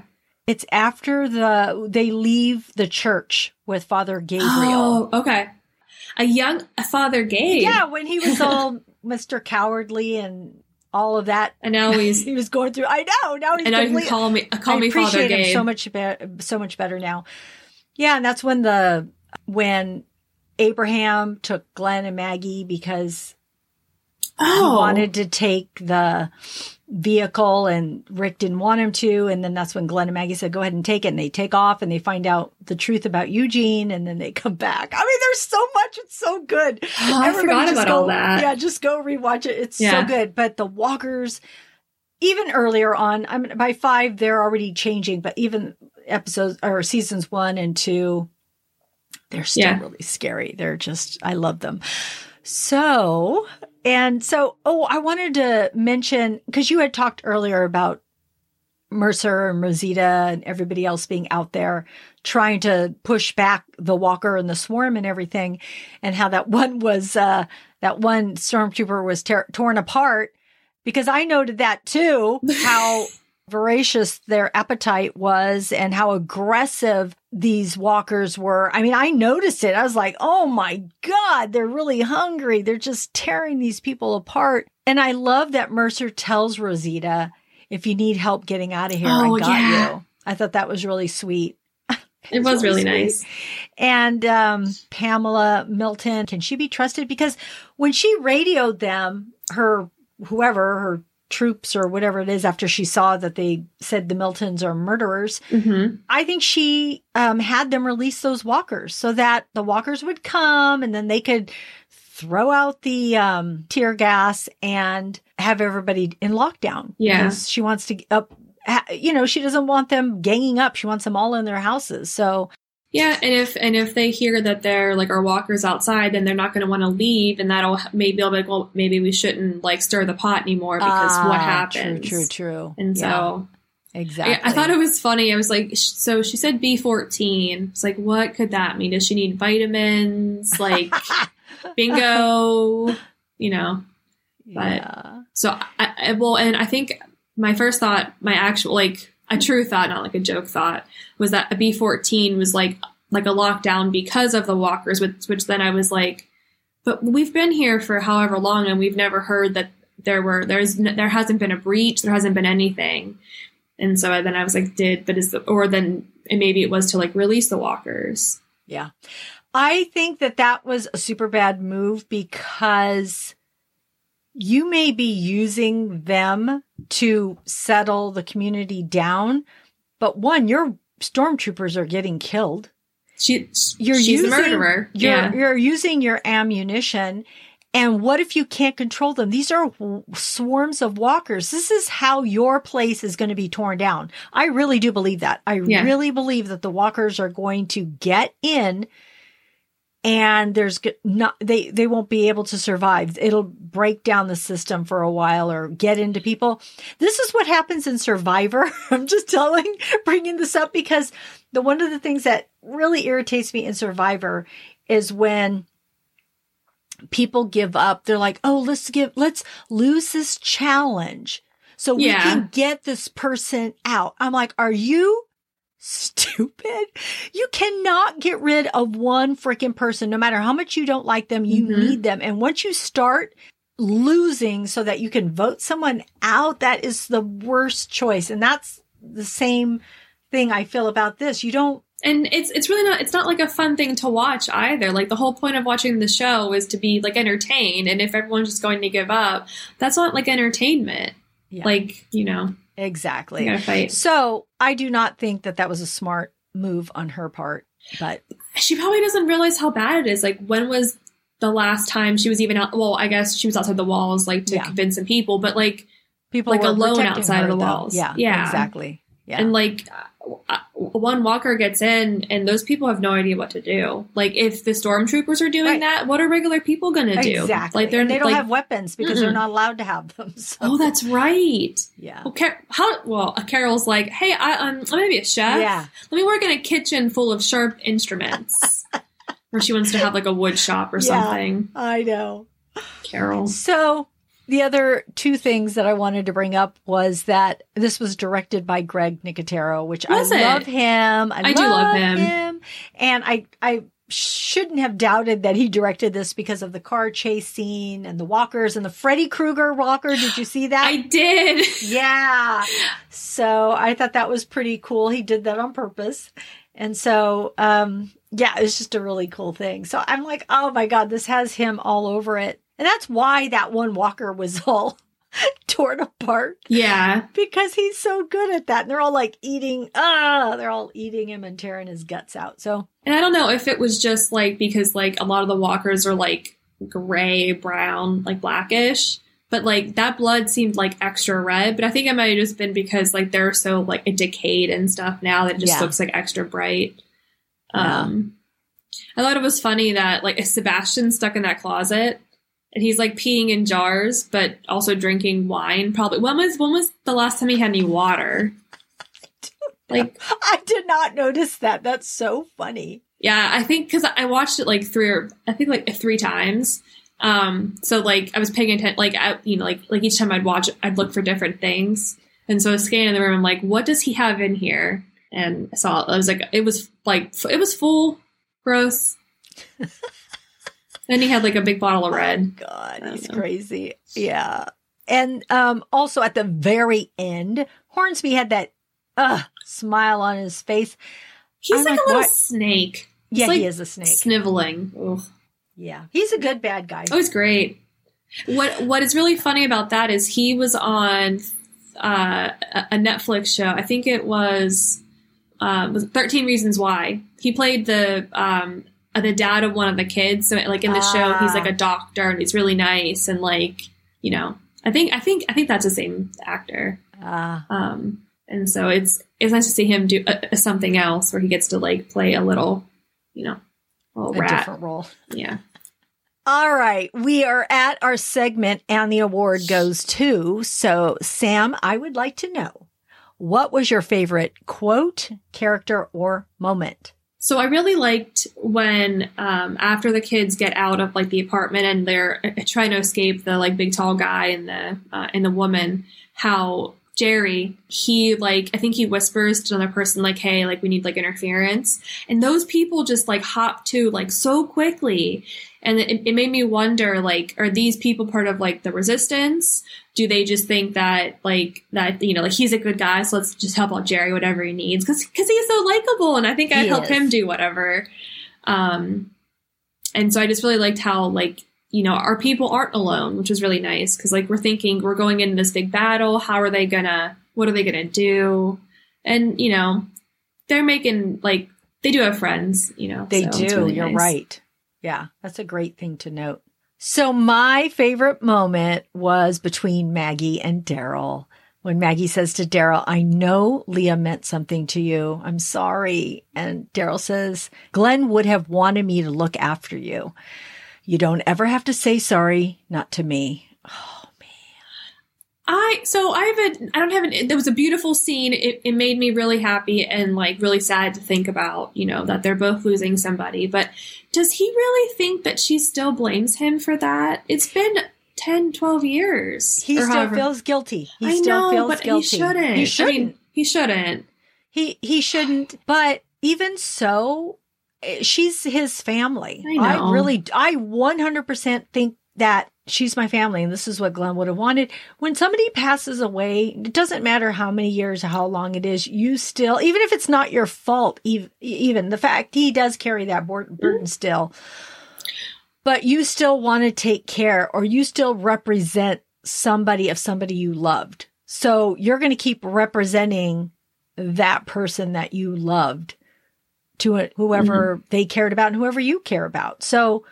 It's after the they leave the church with Father Gabriel. Oh, okay. A young a Father Gabe. Yeah, when he was all Mr. Cowardly and all of that. And now he's he was going through. I know. Now he's and now you can call me call I me Father him Gabe. so much be- so much better now. Yeah, and that's when the when Abraham took Glenn and Maggie because Oh, he wanted to take the vehicle and Rick didn't want him to. And then that's when Glenn and Maggie said, go ahead and take it. And they take off and they find out the truth about Eugene and then they come back. I mean, there's so much. It's so good. Oh, I Everybody forgot about go, all that. Yeah, just go rewatch it. It's Yeah. so good. But the walkers, even earlier on, I mean, by five, they're already changing, but even episodes or seasons one and two, they're still Yeah. really scary. They're just, I love them. So, and so, oh, I wanted to mention because you had talked earlier about Mercer and Rosita and everybody else being out there trying to push back the walker and the swarm and everything, and how that one was, uh, that one stormtrooper was tear torn apart. Because I noted that too, how voracious their appetite was and how aggressive these walkers were. I mean, I noticed it. I was like, oh my God, they're really hungry. They're just tearing these people apart. And I love that Mercer tells Rosita, if you need help getting out of here, Oh, I got yeah. you. I thought that was really sweet. it was really sweet. nice. And um, Pamela Milton, can she be trusted? Because when she radioed them, her whoever, her troops or whatever it is, after she saw that they said the Miltons are murderers, hmm I think she um, had them release those walkers so that the walkers would come and then they could throw out the um, tear gas and have everybody in lockdown. Yeah. She wants to up, you know, she doesn't want them ganging up. She wants them all in their houses. So Yeah, and if and if they hear that there like are walkers outside, then they're not going to want to leave, and that'll maybe they'll be like, well, maybe we shouldn't like stir the pot anymore because what Ah, happens? True, true, true. And Yeah, so exactly. I, I thought it was funny. I was like, sh- so she said B fourteen. It's like, what could that mean? Does she need vitamins? Like bingo, you know? But yeah. So I, I well, and I think my first thought, my actual like a true thought, not like a joke thought, was that a B fourteen was like like a lockdown because of the walkers. Which, which then I was like, but we've been here for however long, and we've never heard that there were there's there hasn't been a breach, there hasn't been anything. And so then I was like, did but is the or then and maybe it was to like release the walkers. Yeah. I think that that was a super bad move because you may be using them to settle the community down, but one, your stormtroopers are getting killed. She You're she's using, a murderer. You're, yeah. you're using your ammunition. And what if you can't control them? These are w- swarms of walkers. This is how your place is going to be torn down. I really do believe that. I Yeah. really believe that the walkers are going to get in and there's not they they won't be able to survive. It'll break down the system for a while or get into people. This is what happens in Survivor. I'm just telling bringing this up because the one of the things that really irritates me in Survivor is when people give up. They're like, "Oh, let's give let's lose this challenge so we can get this person out." I'm like, "Are you stupid? You cannot get rid of one freaking person no matter how much you don't like them. You Mhm. need them. And once you start losing so that you can vote someone out, that is the worst choice. And that's the same thing I feel about this. You don't and it's it's really not it's not like a fun thing to watch either like the whole point of watching the show is to be like entertained and if everyone's just going to give up that's not like entertainment Yeah. like you know exactly. you gotta fight So I do not think that that was a smart move on her part, but she probably doesn't realize how bad it is like when was the last time she was even out well i guess she was outside the walls like to Yeah. convince some people but like people Like alone outside of her, the though. walls. Yeah, Yeah. exactly. Yeah. and like one walker gets in and those people have no idea what to do like if the stormtroopers are doing Right. that what are regular people gonna do Exactly. like they're and they don't like, have weapons because they're not allowed to have them. So. oh that's right yeah. Well, Car- how well uh, Carol's like, hey, I, um, I'm gonna be a chef. Yeah. Let me work in a kitchen full of sharp instruments. Where she wants to have like a wood shop or Yeah. something. I know. Carol. So the other two things that I wanted to bring up was that this was directed by Greg Nicotero, which Was I it? love him. I, I do love him. And I I shouldn't have doubted that he directed this because of the car chase scene and the walkers and the Freddy Krueger walker. Did you see that? I did. yeah. So I thought that was pretty cool. He did that on purpose. And so, um, yeah, it's just a really cool thing. So I'm like, oh my God, this has him all over it. And that's why that one walker was all torn apart Yeah. because he's so good at that. And they're all like eating, ah, they're all eating him and tearing his guts out. So And I don't know if it was just like because like a lot of the walkers are like gray, brown, like blackish. But like that blood seemed like extra red. But I think it might have just been because like they're so like decayed and stuff now that it just Yeah. looks like extra bright. Yeah. Um I thought it was funny that like Sebastian stuck in that closet and he's like peeing in jars but also drinking wine. Probably when was when was the last time he had any water? Like I did not notice that. That's so funny. Yeah, I think because I watched it like three or I think like three times. Um, so like I was paying attention, like I, you know, like like each time I'd watch, I'd look for different things, and so I was scanning the room. I'm like, what does he have in here? And I saw I was like, it was like it was full, gross. then he had like a big bottle of red. Oh, God, he's know. crazy. Yeah. And um also at the very end, Hornsby had that uh smile on his face. He's I'm like, like, a little what? snake. Yeah, like he is a snake. sniveling. Ugh. yeah. He's a good bad guy. Oh, he's great. What What is really funny about that is he was on uh, a Netflix show. I think it was um, was Thirteen Reasons Why. He played the um, uh, the dad of one of the kids. So, like in the show, he's Ah. like a doctor and he's really nice and like you know. I think I think I think that's the same actor. Uh, Um, and so it's it's nice to see him do uh, something else where he gets to like play a little, you know, little a rat. different role. Yeah. All right. We are at our segment and the award goes to. So, Sam, I would like to know what was your favorite quote, character, or moment? So I really liked when um, after the kids get out of like the apartment and they're uh, trying to escape the like big tall guy and the uh, and the woman, how Jerry he like I think he whispers to another person like, "Hey, like we need like interference," and those people just like hop to like so quickly, and it, it made me wonder like, are these people part of like the resistance? Do they just think that like that you know like he's a good guy so let's just help out jerry whatever he needs because cuz he's so likable and i think i'd He help is. him do whatever um and so i just really liked how like you know our people aren't alone which is really nice because like we're thinking we're going into this big battle how are they gonna what are they gonna do and you know they're making like they do have friends you know They so do. really You're nice. right. Yeah, that's a great thing to note. So my favorite moment was between Maggie and Daryl. When Maggie says to Daryl, I know Leah meant something to you. I'm sorry. And Daryl says, Glenn would have wanted me to look after you. You don't ever have to say sorry, not to me. I so I have a I don't have an there was a beautiful scene. It, it made me really happy and like really sad to think about, you know, that they're both losing somebody. But does he really think that she still blames him for that? It's been 10, 12 years. He still however- feels guilty. He I still know, feels but guilty. he shouldn't. He shouldn't. I mean, he shouldn't. He he shouldn't. But even so, eh, she's his family. I know. really, I 100% think that she's my family, and this is what Glenn would have wanted. When somebody passes away, it doesn't matter how many years or how long it is. You still, even if it's not your fault, even the fact he does carry that burden still, but you still want to take care, or you still represent somebody of somebody you loved. So you're going to keep representing that person that you loved to whoever mm-hmm. they cared about and whoever you care about. So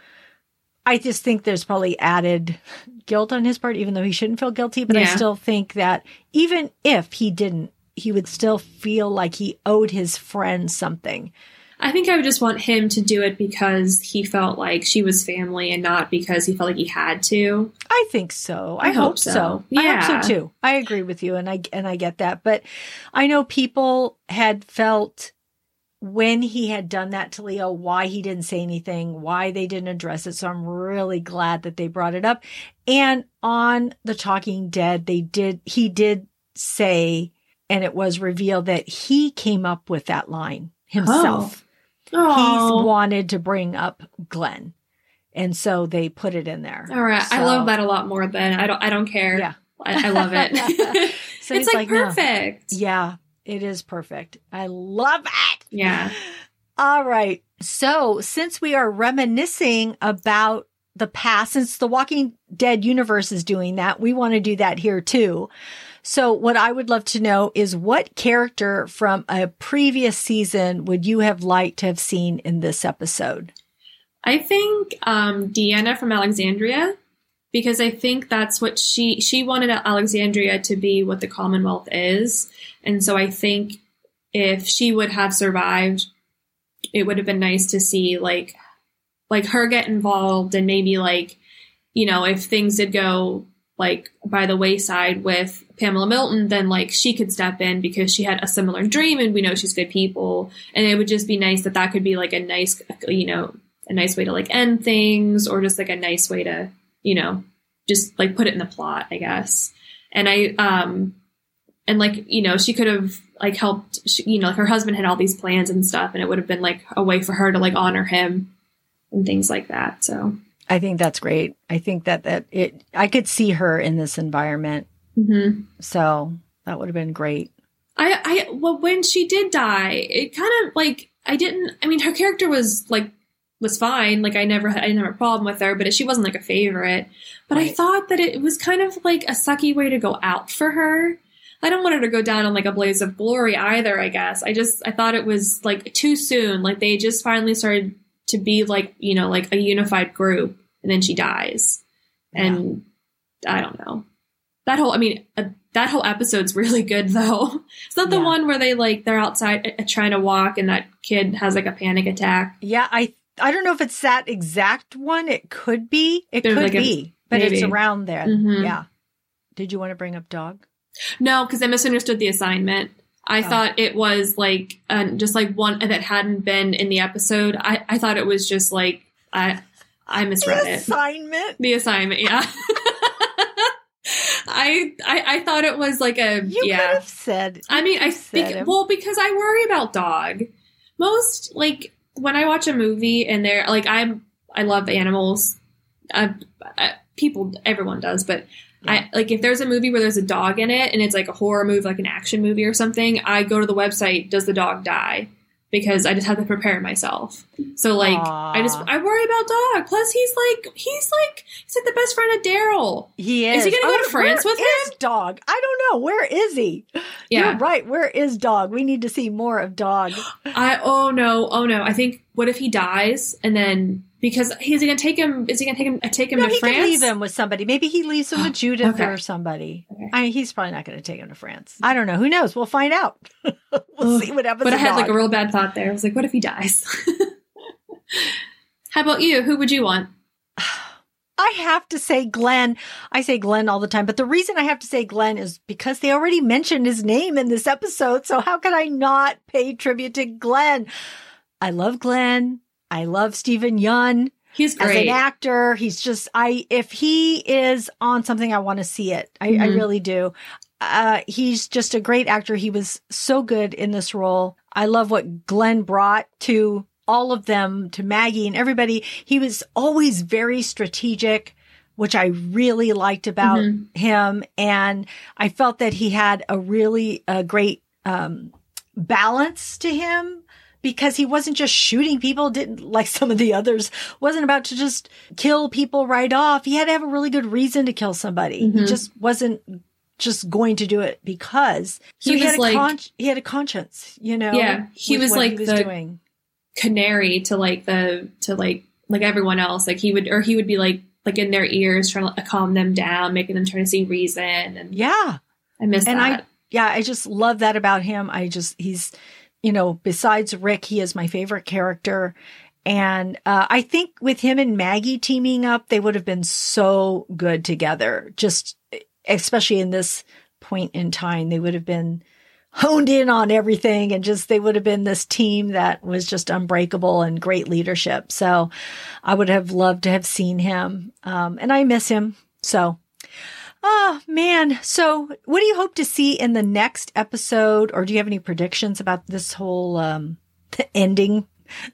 I just think there's probably added guilt on his part, even though he shouldn't feel guilty. But I still think that even if he didn't, he would still feel like he owed his friend something. I think I would just want him to do it because he felt like she was family and not because he felt like he had to. I think so. I, I hope, hope so. so. I Yeah. hope so too. I agree with you and I and I get that. But I know people had felt when he had done that to Leo, why he didn't say anything, why they didn't address it. So I'm really glad that they brought it up. And on The Talking Dead, they did he did say and it was revealed that he came up with that line himself. He Oh, oh. wanted to bring up Glenn. And so they put it in there. all right. I love that a lot more than I don't. I don't care. Yeah. I, I love it. So it's like, no. perfect. Yeah, it is perfect. I love it. Yeah. All right. So, since we are reminiscing about the past, since the Walking Dead universe is doing that, we want to do that here too. So, what I would love to know is what character from a previous season would you have liked to have seen in this episode? I think um, Deanna from Alexandria, because I think that's what she she wanted Alexandria to be what the Commonwealth is, and so I think if she would have survived, it would have been nice to see like like her get involved and maybe like you know if things did go like by the wayside with Pamela Milton, then like she could step in because she had a similar dream and we know she's good people. And it would just be nice that that could be like a nice, you know, a nice way to like end things or just like a nice way to, you know, just like put it in the plot, I guess. And I, um, and like, you know, she could have like helped, you know, like her husband had all these plans and stuff and it would have been like a way for her to like honor him and things like that. So I think that's great. I think that that it I could see her in this environment. Mm-hmm. So that would have been great. I, I, well, when she did die, it kind of like I didn't. I mean, her character was like was fine. Like I never, had I didn't have a problem with her, but she wasn't like a favorite. But right. I thought that it was kind of like a sucky way to go out for her. I don't want her to go down in like a blaze of glory either. I guess I just I thought it was like too soon. Like they just finally started to be like you know like a unified group and then she dies yeah. and i don't know that whole i mean uh, that whole episode's really good though it's not the yeah. one where they like they're outside uh, trying to walk and that kid has like a panic attack yeah i i don't know if it's that exact one it could be it There's could like be a, but maybe. it's around there mm-hmm. yeah did you want to bring up dog no because i misunderstood the assignment I oh. thought it was like uh, just like one that hadn't been in the episode. I, I thought it was just like I I misread the it. Assignment. The assignment. Yeah. I, I I thought it was like a you yeah. could have said. I mean, I think well because I worry about dog. Most like when I watch a movie and they're like I'm I love animals. I, I, people, everyone does, but yeah. I like if there's a movie where there's a dog in it and it's like a horror movie, like an action movie or something, I go to the website, does the dog die? Because I just have to prepare myself. So like Aww. I just I worry about dog. Plus he's like he's like he's like the best friend of Daryl. He is. Is he gonna go oh, to France with him? Dog. I don't know. Where is he? Yeah. You're right. Where is dog? We need to see more of dog. I oh no, oh no. I think what if he dies and then because he's he gonna take him? Is he gonna take him? Uh, take him no, to he France? Can leave him with somebody. Maybe he leaves him with Judith okay. or somebody. Okay. I mean, he's probably not gonna take him to France. I don't know. Who knows? We'll find out. we'll see what happens. But I had dog. like a real bad thought there. I was like, what if he dies? How about you? Who would you want? I have to say Glenn. I say Glenn all the time, but the reason I have to say Glenn is because they already mentioned his name in this episode. So how can I not pay tribute to Glenn? I love Glenn. I love Steven Yeun. He's great. As an actor, he's just, I, if he is on something, I want to see it. I, mm-hmm. I really do. Uh, he's just a great actor. He was so good in this role. I love what Glenn brought to all of them, to Maggie and everybody. He was always very strategic, which I really liked about mm-hmm. him. And I felt that he had a really a great, um, balance to him because he wasn't just shooting people, didn't like some of the others, wasn't about to just kill people right off. He had to have a really good reason to kill somebody. Mm-hmm. He just wasn't just going to do it because he, he had a like, con- he had a conscience, you know. Yeah, he was like he was the doing. Canary to like the to like like everyone else. Like he would or he would be like like in their ears trying to calm them down, making them try to see reason. And yeah, I miss that. and that. I yeah, I just love that about him. I just he's you know, besides Rick, he is my favorite character. And uh, I think with him and Maggie teaming up, they would have been so good together. Just especially in this point in time, they would have been honed in on everything and just they would have been this team that was just unbreakable and great leadership. So I would have loved to have seen him. Um, and I miss him. So Oh man. So what do you hope to see in the next episode? Or do you have any predictions about this whole um ending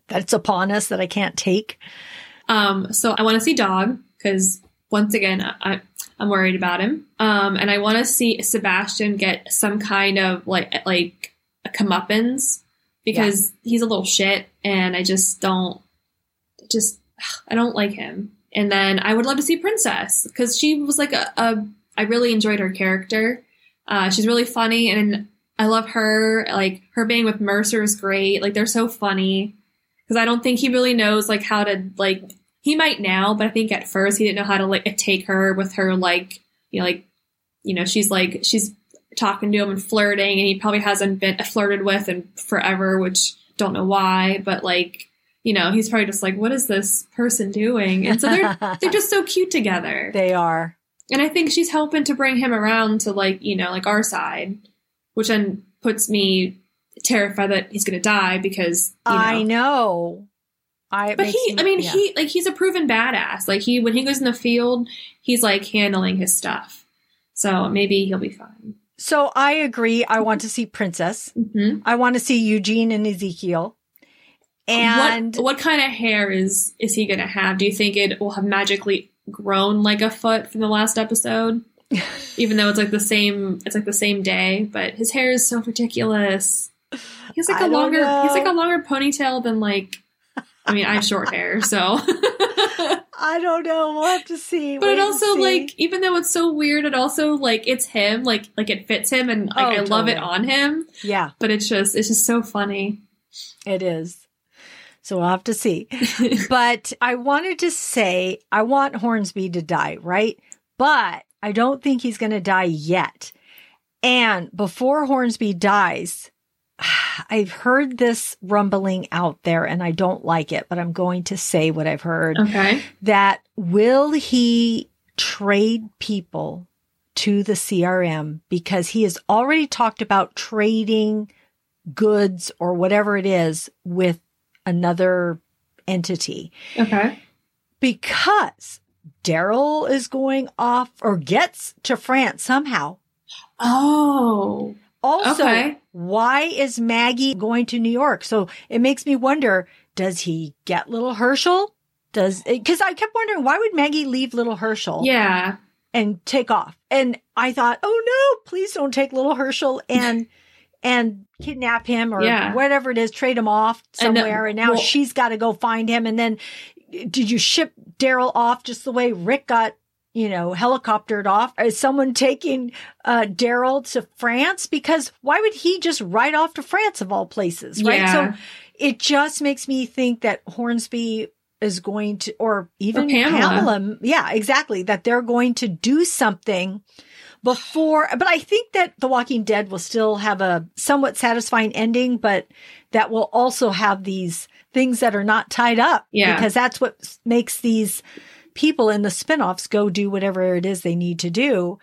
that's upon us that I can't take? Um, so I want to see Dog because once again, I, I'm worried about him. Um, and I want to see Sebastian get some kind of like like a comeuppance because he's a little shit and I just don't just I don't like him. And then I would love to see Princess because she was like a, a I really enjoyed her character. Uh, she's really funny and I love her. Like her being with Mercer is great. Like they're so funny because I don't think he really knows like how to like he might now, but I think at first he didn't know how to like take her with her like you know like you know she's like she's talking to him and flirting and he probably hasn't been flirted with in forever, which don't know why, but like you know, he's probably just like, what is this person doing? And so they're they're just so cute together. They are. And I think she's helping to bring him around to like, you know, like our side, which then puts me terrified that he's gonna die because you know. I know. I But he makes I mean yeah. he like he's a proven badass. Like he when he goes in the field, he's like handling his stuff. So maybe he'll be fine. So I agree. I want to see Princess. hmm I want to see Eugene and Ezekiel. And what, what kind of hair is is he gonna have? Do you think it will have magically grown like a foot from the last episode? Even though it's like the same, it's like the same day, but his hair is so ridiculous. He's like I a don't longer, he's like a longer ponytail than like. I mean, I have short hair, so. I don't know. We'll have to see. but Wait it also like, even though it's so weird, it also like it's him, like like it fits him, and like Oh, I love it on him. yeah, But it's just, it's just so funny. it is. So we'll have to see. but I wanted to say I want Hornsby to die, right? But I don't think he's going to die yet. And before Hornsby dies, I've heard this rumbling out there and I don't like it, but I'm going to say what I've heard Okay. that will he trade people to the CRM because he has already talked about trading goods or whatever it is with another entity Okay. because Daryl is going off or gets to France somehow. Oh. Also, Okay. why is Maggie going to New York? So it makes me wonder, does he get little Hershel? Does, cause I kept wondering, why would Maggie leave little Hershel? Yeah. and take off. And I thought, oh no, please don't take little Hershel and and kidnap him or Yeah. whatever it is, trade him off And, uh, somewhere. And, now well- she's got to go find him. And then did you ship Daryl off just the way Rick got, you know, helicoptered off? Is someone taking uh Daryl to France? Because why would he just ride off to France of all places? Right. Yeah. So it just makes me think that Hornsby is going to, or even Or Pamela. Pamela. Yeah, exactly. That they're going to do something before, but I think that The Walking Dead will still have a somewhat satisfying ending, but that will also have these things that are not tied up. Yeah. Because that's what makes these people in the spin-offs go do whatever it is they need to do.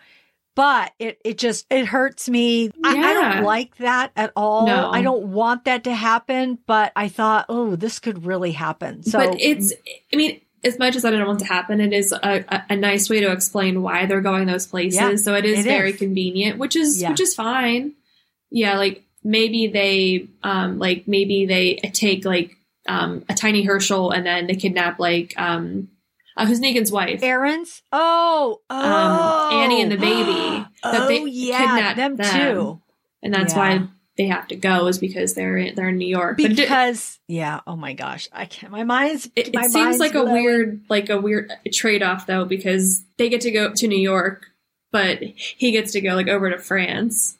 But it, it just, it hurts me. I, I don't like that at all. No. I don't want that to happen, but I thought, oh, this could really happen. So but it's, I mean, as much as I don't want to happen, it is a, a, a nice way to explain why they're going those places. Yeah, so it is it very is. convenient, which is Yeah. which is fine. Yeah, like maybe they, um, like maybe they take like um a tiny Hershel and then they kidnap like um, uh, who's Negan's wife? Aaron's? Oh, oh. Um, Annie and the baby, that oh, they yeah, kidnapped them, them. too. and that's Yeah. why they have to go is because they're in, they're in New York. Because, yeah, oh my gosh, I can't, my mind's, it, my it seems like a weird like a weird trade off though because they get to go to New York, but he gets to go like over to France.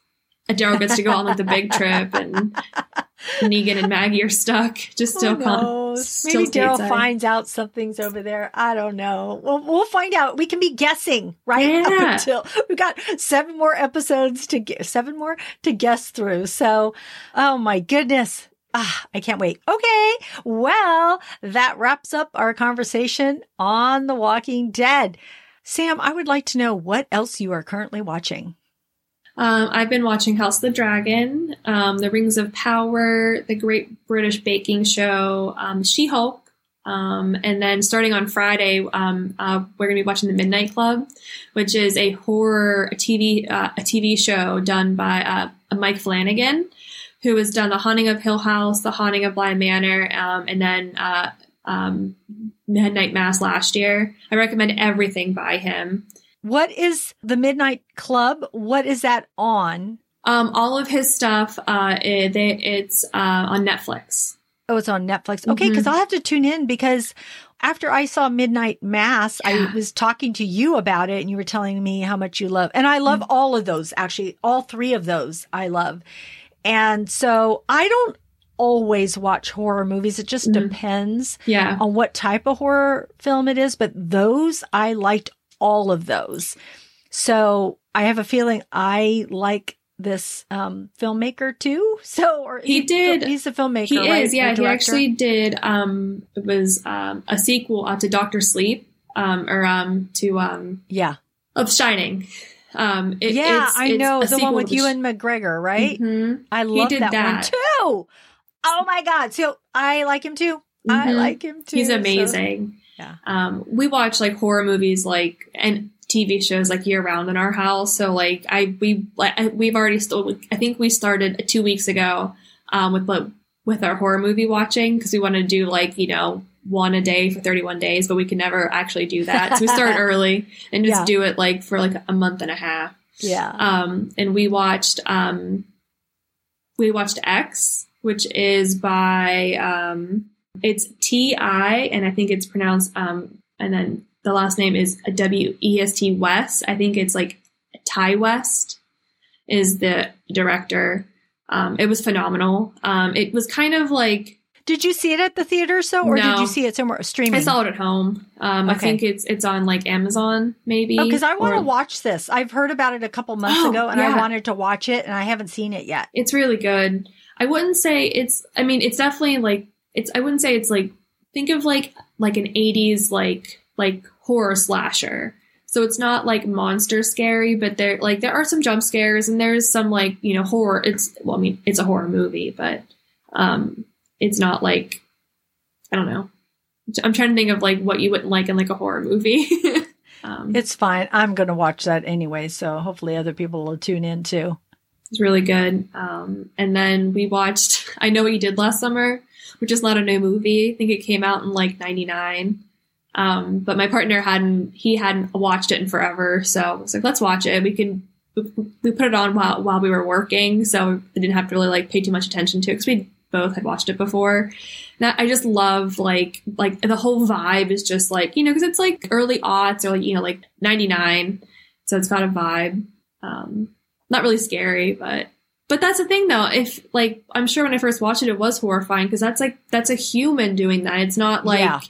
Daryl gets to go on like the big trip, and Negan and Maggie are stuck. Just still con- still Maybe Daryl finds out something's over there. I don't know. We'll, we'll find out. We can be guessing, right? Yeah. Up until we've got seven more episodes to get, seven more to guess through. So, oh my goodness. Ah, I can't wait. Okay. Well, that wraps up our conversation on The Walking Dead. Sam, I would like to know what else you are currently watching. Um, I've been watching House of the Dragon, um, The Rings of Power, The Great British Baking Show, um, She Hulk, um, and then starting on Friday, um, uh, we're going to be watching The Midnight Club, which is a horror TV uh, a TV show done by uh, Mike Flanagan, who has done The Haunting of Hill House, The Haunting of Bly Manor, um, and then uh, Midnight Mass last year. I recommend everything by him. What is the Midnight Club? What is that on? Um, all of his stuff, uh, it, they, it's uh, on Netflix. Oh, it's on Netflix. Okay, because Mhm. I'll have to tune in because after I saw Midnight Mass, Yeah. I was talking to you about it and you were telling me how much you love. And I love all of those, actually. All three of those I love. And so I don't always watch horror movies. It just Mhm. depends Yeah. on what type of horror film it is. But those, I liked all of those. So I have a feeling I like this um filmmaker too. So or He is did- he's a filmmaker. He right? is, yeah. He actually did. Um, it was um, a sequel uh, to Doctor Sleep, um, or um, to um, Yeah. of Shining. Um, it- yeah, it's- I it's know a the one with Sh- and McGregor, right? Mm-hmm. I love did that, one too. Oh my god! So I like him too. I Mhm. like him too. He's so- amazing. Yeah. Um, we watch like horror movies, like and TV shows like year round in our house. So like I we I, we've already still. I think we started two weeks ago um, with like with our horror movie watching because we want to do like you know one a day for 31 days, but we can never actually do that. So we start early and just Yeah. do it like for like a month and a half. yeah. Um, and we watched um, we watched X, which is by um, it's T I, and I think it's pronounced um, and then the last name is W E S T West. I think it's like Ti West is the director. Um, it was phenomenal. Um, it was kind of like Did you see it at the theater, so, or did you see it somewhere streaming? I saw it at home. Um, I think it's it's on like Amazon maybe. Oh, because I want to watch this. I've heard about it a couple months Oh, ago, and I wanted to watch it, and I haven't seen it yet. it's really good. I wouldn't say it's I mean it's definitely like it's I wouldn't say it's like think of like like an 80s like like horror slasher. So it's not like monster scary, but there like there are some jump scares and there's some like, you know, horror. It's well I mean it's a horror movie, but um it's not like I don't know. I'm trying to think of like what you wouldn't like in like a horror movie. um, It's fine. I'm going to watch that anyway, so hopefully other people will tune in too. It's really good. Um, and then we watched I Know What You Did Last Summer, which is not a new movie. I think it came out in like 99. Um, but my partner hadn't, he hadn't watched it in forever. So I was like, let's watch it. We can, we put it on while, while we were working. So I didn't have to really like pay too much attention to it because we both had watched it before. I just love like, like the whole vibe is just like, you know, cause it's like early aughts or like, you know, like 99. So it's got a vibe. Um, not really scary, but but that's the thing though. If like I'm sure when I first watched it, it was horrifying because that's like that's a human doing that. It's not like Yeah.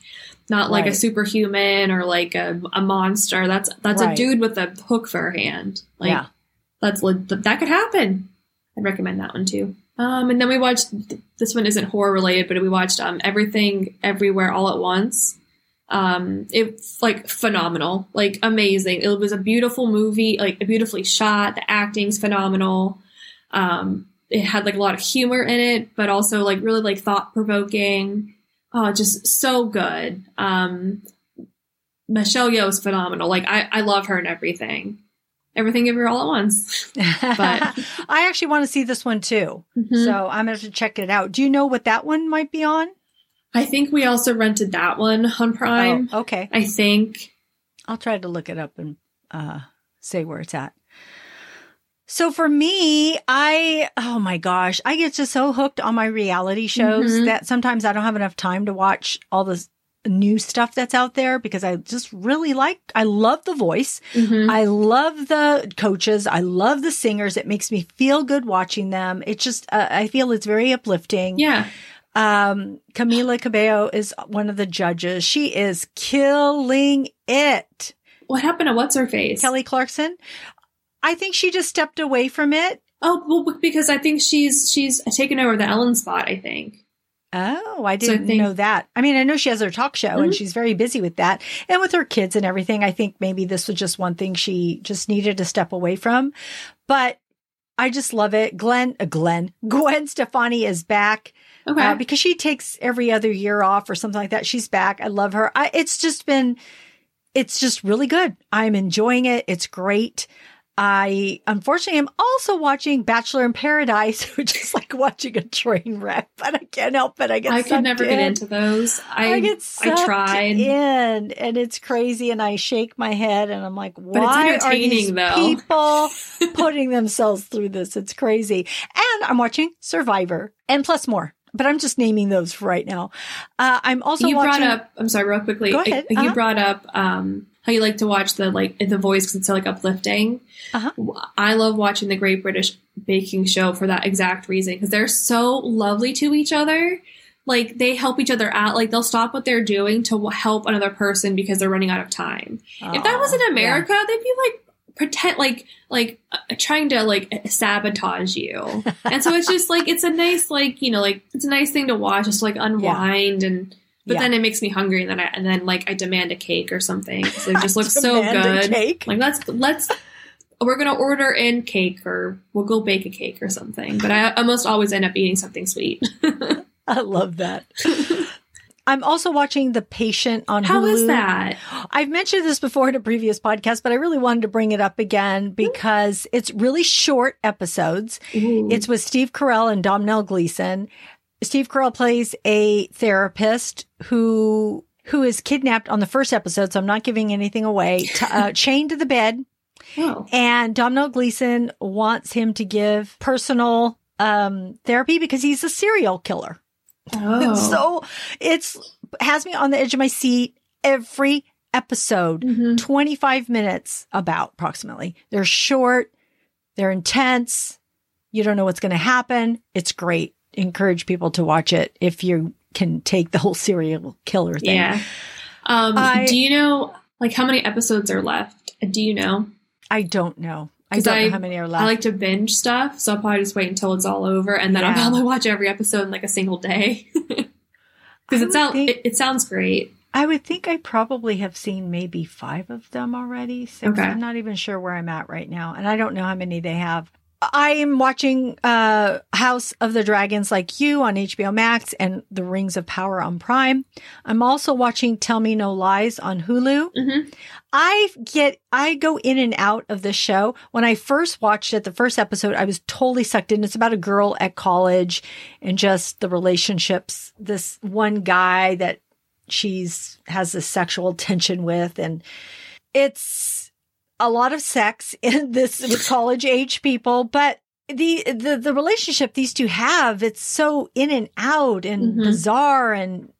not like a superhuman or like a, a monster. That's that's a dude with a hook for a hand. Like Yeah. that's that could happen. I'd recommend that one too. Um, and then we watched this one isn't horror related, but we watched um everything everywhere all at once. Um, it's like phenomenal, like amazing. It was a beautiful movie, like beautifully shot. The acting's phenomenal. Um, it had like a lot of humor in it, but also like really like thought provoking. Oh, just so good. Um, Michelle Yeoh is phenomenal. Like I, I love her and everything. Everything everywhere all at once. but I actually want to see this one too, Mhm. so I'm going to have to check it out. Do you know what that one might be on? I think we also rented that one on Prime. Oh, okay. I think. I'll try to look it up and uh, say where it's at. So for me, I, oh my gosh, I get just so hooked on my reality shows Mhm. that sometimes I don't have enough time to watch all this new stuff that's out there because I just really like, I love the voice. Mhm. I love the coaches. I love the singers. It makes me feel good watching them. It just, uh, I feel it's very uplifting. Yeah. Um, Camila Cabello is one of the judges. She is killing it. What happened to what's her face? Kelly Clarkson. I think she just stepped away from it. Oh, well, because I think she's she's taken over the Ellen spot. I think. Oh, I So I didn't think- know that. I mean, I know she has her talk show and Mhm. she's very busy with that and with her kids and everything. I think maybe this was just one thing she just needed to step away from. But I just love it. Glenn, uh, Glenn, Gwen Stefani is back. Okay. uh, because she takes every other year off or something like that. She's back. I love her. I, it's just been, it's just really good. I'm enjoying it. It's great. I unfortunately am also watching Bachelor in Paradise, which is like watching a train wreck, but I can't help it. I get I could never in. get into those. I, I get I tried. in, and it's crazy. And I shake my head, and I'm like, why are these though. people putting themselves through this? It's crazy. And I'm watching Survivor, and plus more. But I'm just naming those for right now. Uh, I'm also you watching. brought up. I'm sorry, real quickly. Go ahead. You Uh-huh. brought up um, how you like to watch the like the voice because it's so like uplifting. Uh-huh. I love watching the Great British Baking Show for that exact reason because they're so lovely to each other. Like they help each other out. Like they'll stop what they're doing to help another person because they're running out of time. if that was in America, they'd be like pretend like like uh, trying to like sabotage you. and so it's just like it's a nice like you know like it's a nice thing to watch just to, like unwind and. But Yeah. then it makes me hungry, and then I and then like I demand a cake or something. So it just looks so good. cake. Like let's let's we're gonna order in cake or we'll go bake a cake or something. But I almost always end up eating something sweet. I love that. I'm also watching The Patient on How Hulu. is that? I've mentioned this before in a previous podcast, but I really wanted to bring it up again mm. because it's really short episodes. Ooh. It's with Steve Carell and Domhnall Gleeson. Steve Carell plays a therapist who who is kidnapped on the first episode, so I'm not giving anything away. T- uh, chained to the bed, oh. and Domhnall Gleeson wants him to give personal um, therapy because he's a serial killer. oh. So it's has me on the edge of my seat every episode. Mhm. 25 minutes about approximately. They're short, they're intense. You don't know what's going to happen. It's great. Encourage people to watch it if you can take the whole serial killer thing. Yeah. Um, I- do you know like how many episodes are left? Do you know? I don't know. I don't I- know how many are left. I like to binge stuff, so I'll probably just wait until it's all over, and then I'll probably watch every episode in like a single day. Because it sounds it, it sounds great. I would think I probably have seen maybe five of them already. Six. Okay. I'm not even sure where I'm at right now. And I don't know how many they have. I am watching uh, House of the Dragons like you on HBO Max and The Rings of Power on Prime. I'm also watching Tell Me No Lies on Hulu. Mhm. I get, I go in and out of this show. When I first watched it, the first episode, I was totally sucked in. It's about a girl at college and just the relationships. This one guy that she's has this sexual tension with and it's a lot of sex in this with college age people but the, the the relationship these two have it's so in and out and Mhm. bizarre and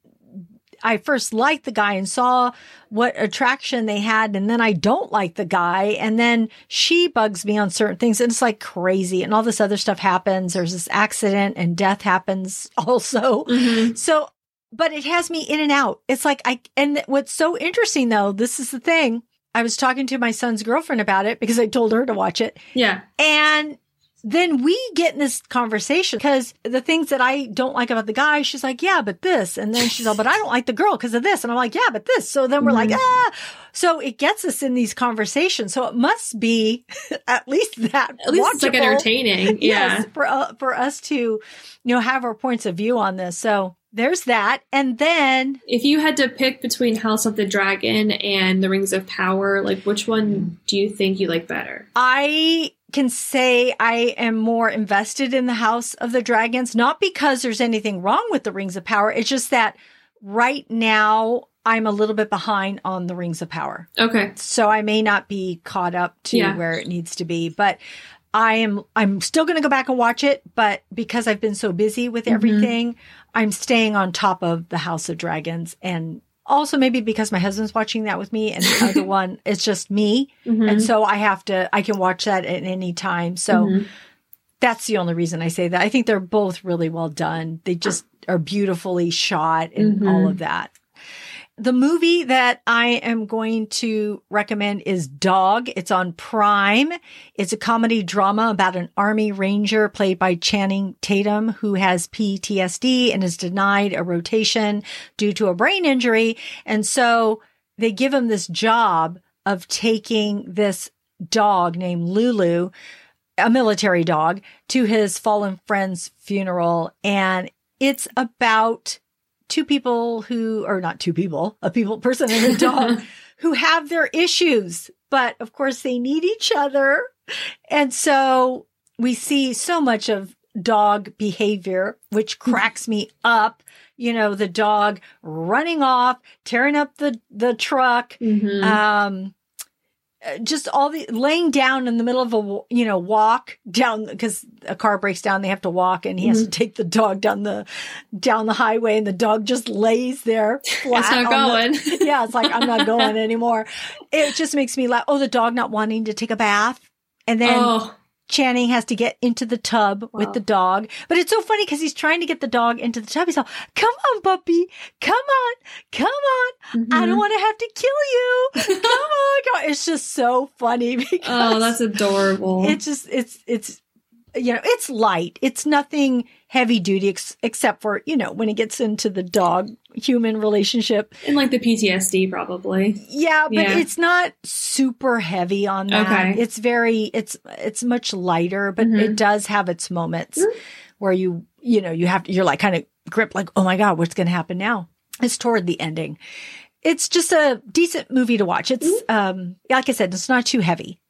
I first liked the guy and saw what attraction they had and then I don't like the guy and then she bugs me on certain things and it's like crazy and all this other stuff happens there's this accident and death happens also Mhm. so, but it has me in and out. It's like I, and what's so interesting though, this is the thing. I was talking to my son's girlfriend about it because I told her to watch it. Yeah. And then we get in this conversation because the things that I don't like about the guy, she's like, yeah, but this. And then she's like, but I don't like the girl because of this. And I'm like, yeah, but this. So then we're like, Mhm. ah. So it gets us in these conversations. So it must be at least that. At least it's like entertaining. Yeah. yes, for uh, for us to you know have our points of view on this. So there's that, and then If you had to pick between House of the Dragon and The Rings of Power, like which one do you think you like better? I can say I am more invested in the House of the Dragons, not because there's anything wrong with the Rings of Power. It's just that right now I'm a little bit behind on the Rings of Power. Okay. so I may not be caught up to Yeah. where it needs to be, but I am I'm still going to go back and watch it, but because I've been so busy with Mhm. everything, I'm staying on top of the House of Dragons and also maybe because my husband's watching that with me and the other one it's just me Mhm. and so I have to I can watch that at any time. So Mhm. that's the only reason I say that. I think they're both really well done. They just are beautifully shot and Mhm. all of that. The movie that I am going to recommend is Dog. It's on Prime. It's a comedy drama about an army ranger played by Channing Tatum who has PTSD and is denied a rotation due to a brain injury. And so they give him this job of taking this dog named Lulu, a military dog, to his fallen friend's funeral. And it's about two people who are not two people, a people person and a dog who have their issues, but of course they need each other. And so we see so much of dog behavior, which cracks me up. You know, the dog running off, tearing up the, the truck, Mhm. um, just all the laying down in the middle of a you know walk down because a car breaks down they have to walk and he has to mm-hmm. take the dog down the down the highway and the dog just lays there flat it's not on the- going. yeah, it's like I'm not going anymore. It just makes me laugh. Oh, the dog not wanting to take a bath. And then oh, Channing has to get into the tub with the dog. But it's so funny because he's trying to get the dog into the tub. He's all, come on, puppy. Come on. Come on. I mhm. don't want to have to kill you. Come on. It's just so funny because Oh, that's adorable. it's just, it's, it's, you know, it's light. It's nothing heavy duty ex- except for, you know, when it gets into the dog human relationship. and like the PTSD, probably. Yeah, but Yeah. it's not super heavy on that. Okay. It's very it's it's much lighter, but Mhm. it does have its moments Mhm. where you you know, you have to you're like kind of grip like, "Oh my god, what's going to happen now?" It's toward the ending. It's just a decent movie to watch. It's um like I said, it's not too heavy.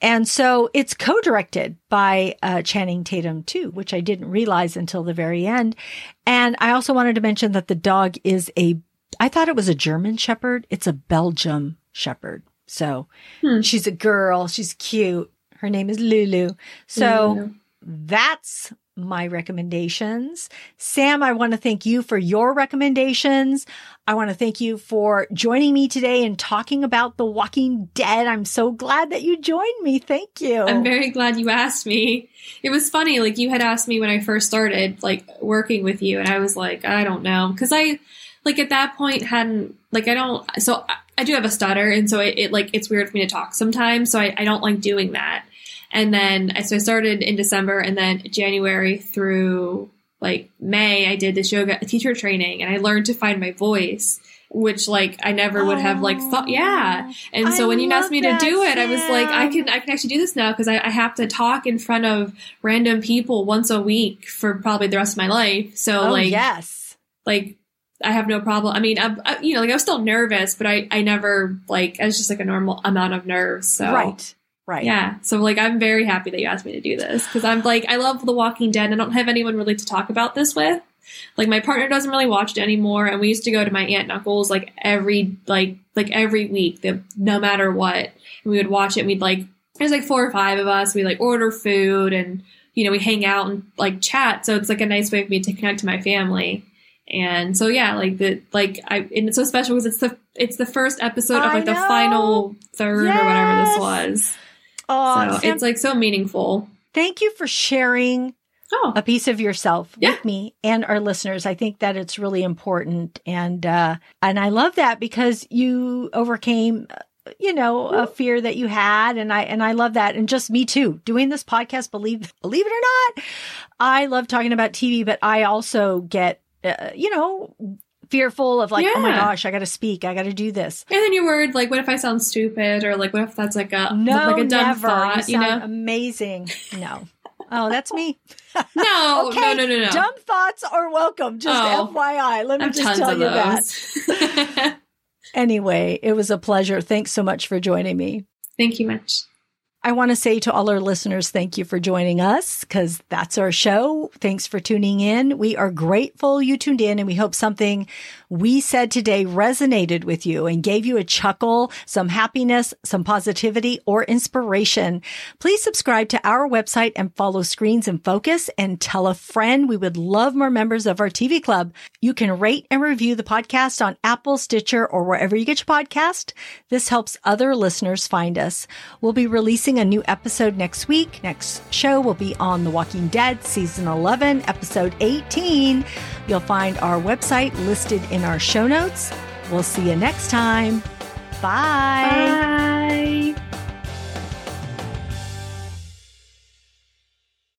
And so it's co-directed by uh, Channing Tatum too, which I didn't realize until the very end. And I also wanted to mention that the dog is a, I thought it was a German Shepherd. It's a Belgium Shepherd. So Hmm. she's a girl. She's cute. Her name is Lulu. So that's my recommendations. Sam, I want to thank you for your recommendations. I want to thank you for joining me today and talking about The Walking Dead. I'm so glad that you joined me. Thank you. I'm very glad you asked me. It was funny, like you had asked me when I first started, like working with you, and I was like, I don't know, because I, like at that point, hadn't like I don't. So I, I do have a stutter, and so it, it like it's weird for me to talk sometimes. So I, I don't like doing that. And then uh, so I started in December, and then January through like May, I did this yoga teacher training, and I learned to find my voice. Which like I never would have like thought, yeah. And so I when you asked me to do it, I was like, I can I can actually do this now because I, I have to talk in front of random people once a week for probably the rest of my life. So Oh, like yes. like I have no problem. I mean, I, I, you know, like I was still nervous, but I I never like I was just like a normal amount of nerves. So Right. Right. yeah. So like I'm very happy that you asked me to do this because I'm like I love The Walking Dead. and I don't have anyone really to talk about this with. Like my partner doesn't really watch it anymore, and we used to go to my aunt and uncle's like every like like every week, the, no matter what. And we would watch it. and We'd like there's like four or five of us. We like order food and you know we hang out and like chat. So it's like a nice way for me to connect to my family. And so yeah, like the like I and it's so special because it's the it's the first episode of like the final third or whatever this was. Oh, so Sam, it's like so meaningful. thank you for sharing Oh, a piece of yourself Yeah. with me and our listeners. I think that it's really important. And, uh, and I love that because you overcame, uh, you know, a fear that you had. And I, and I love that. And just me too, doing this podcast, believe, believe it or not, I love talking about TV, but I also get, uh, you know, fearful of like, oh my gosh, I got to speak. I got to do this. and then you're worried like, what if I sound stupid, or like, what if that's like a No, like a dumb never. thought, you you, sound know? amazing. No. Oh, that's me. No, Okay, no, no, no, no. Dumb thoughts are welcome. Just Oh. FYI. Let me just tell you that. Anyway, it was a pleasure. Thanks so much for joining me. Thank you much. I want to say to all our listeners, thank you for joining us because that's our show. Thanks for tuning in. We are grateful you tuned in and we hope something we said today resonated with you and gave you a chuckle, some happiness, some positivity or inspiration. Please subscribe to our website and follow Screens in Focus and tell a friend. We would love more members of our TV club. You can rate and review the podcast on Apple, Stitcher, or wherever you get your podcast. This helps other listeners find us. We'll be releasing a new episode next week. Next show will be on The Walking Dead, season 11, episode 18. You'll find our website listed in our show notes. We'll see you next time. Bye. Bye.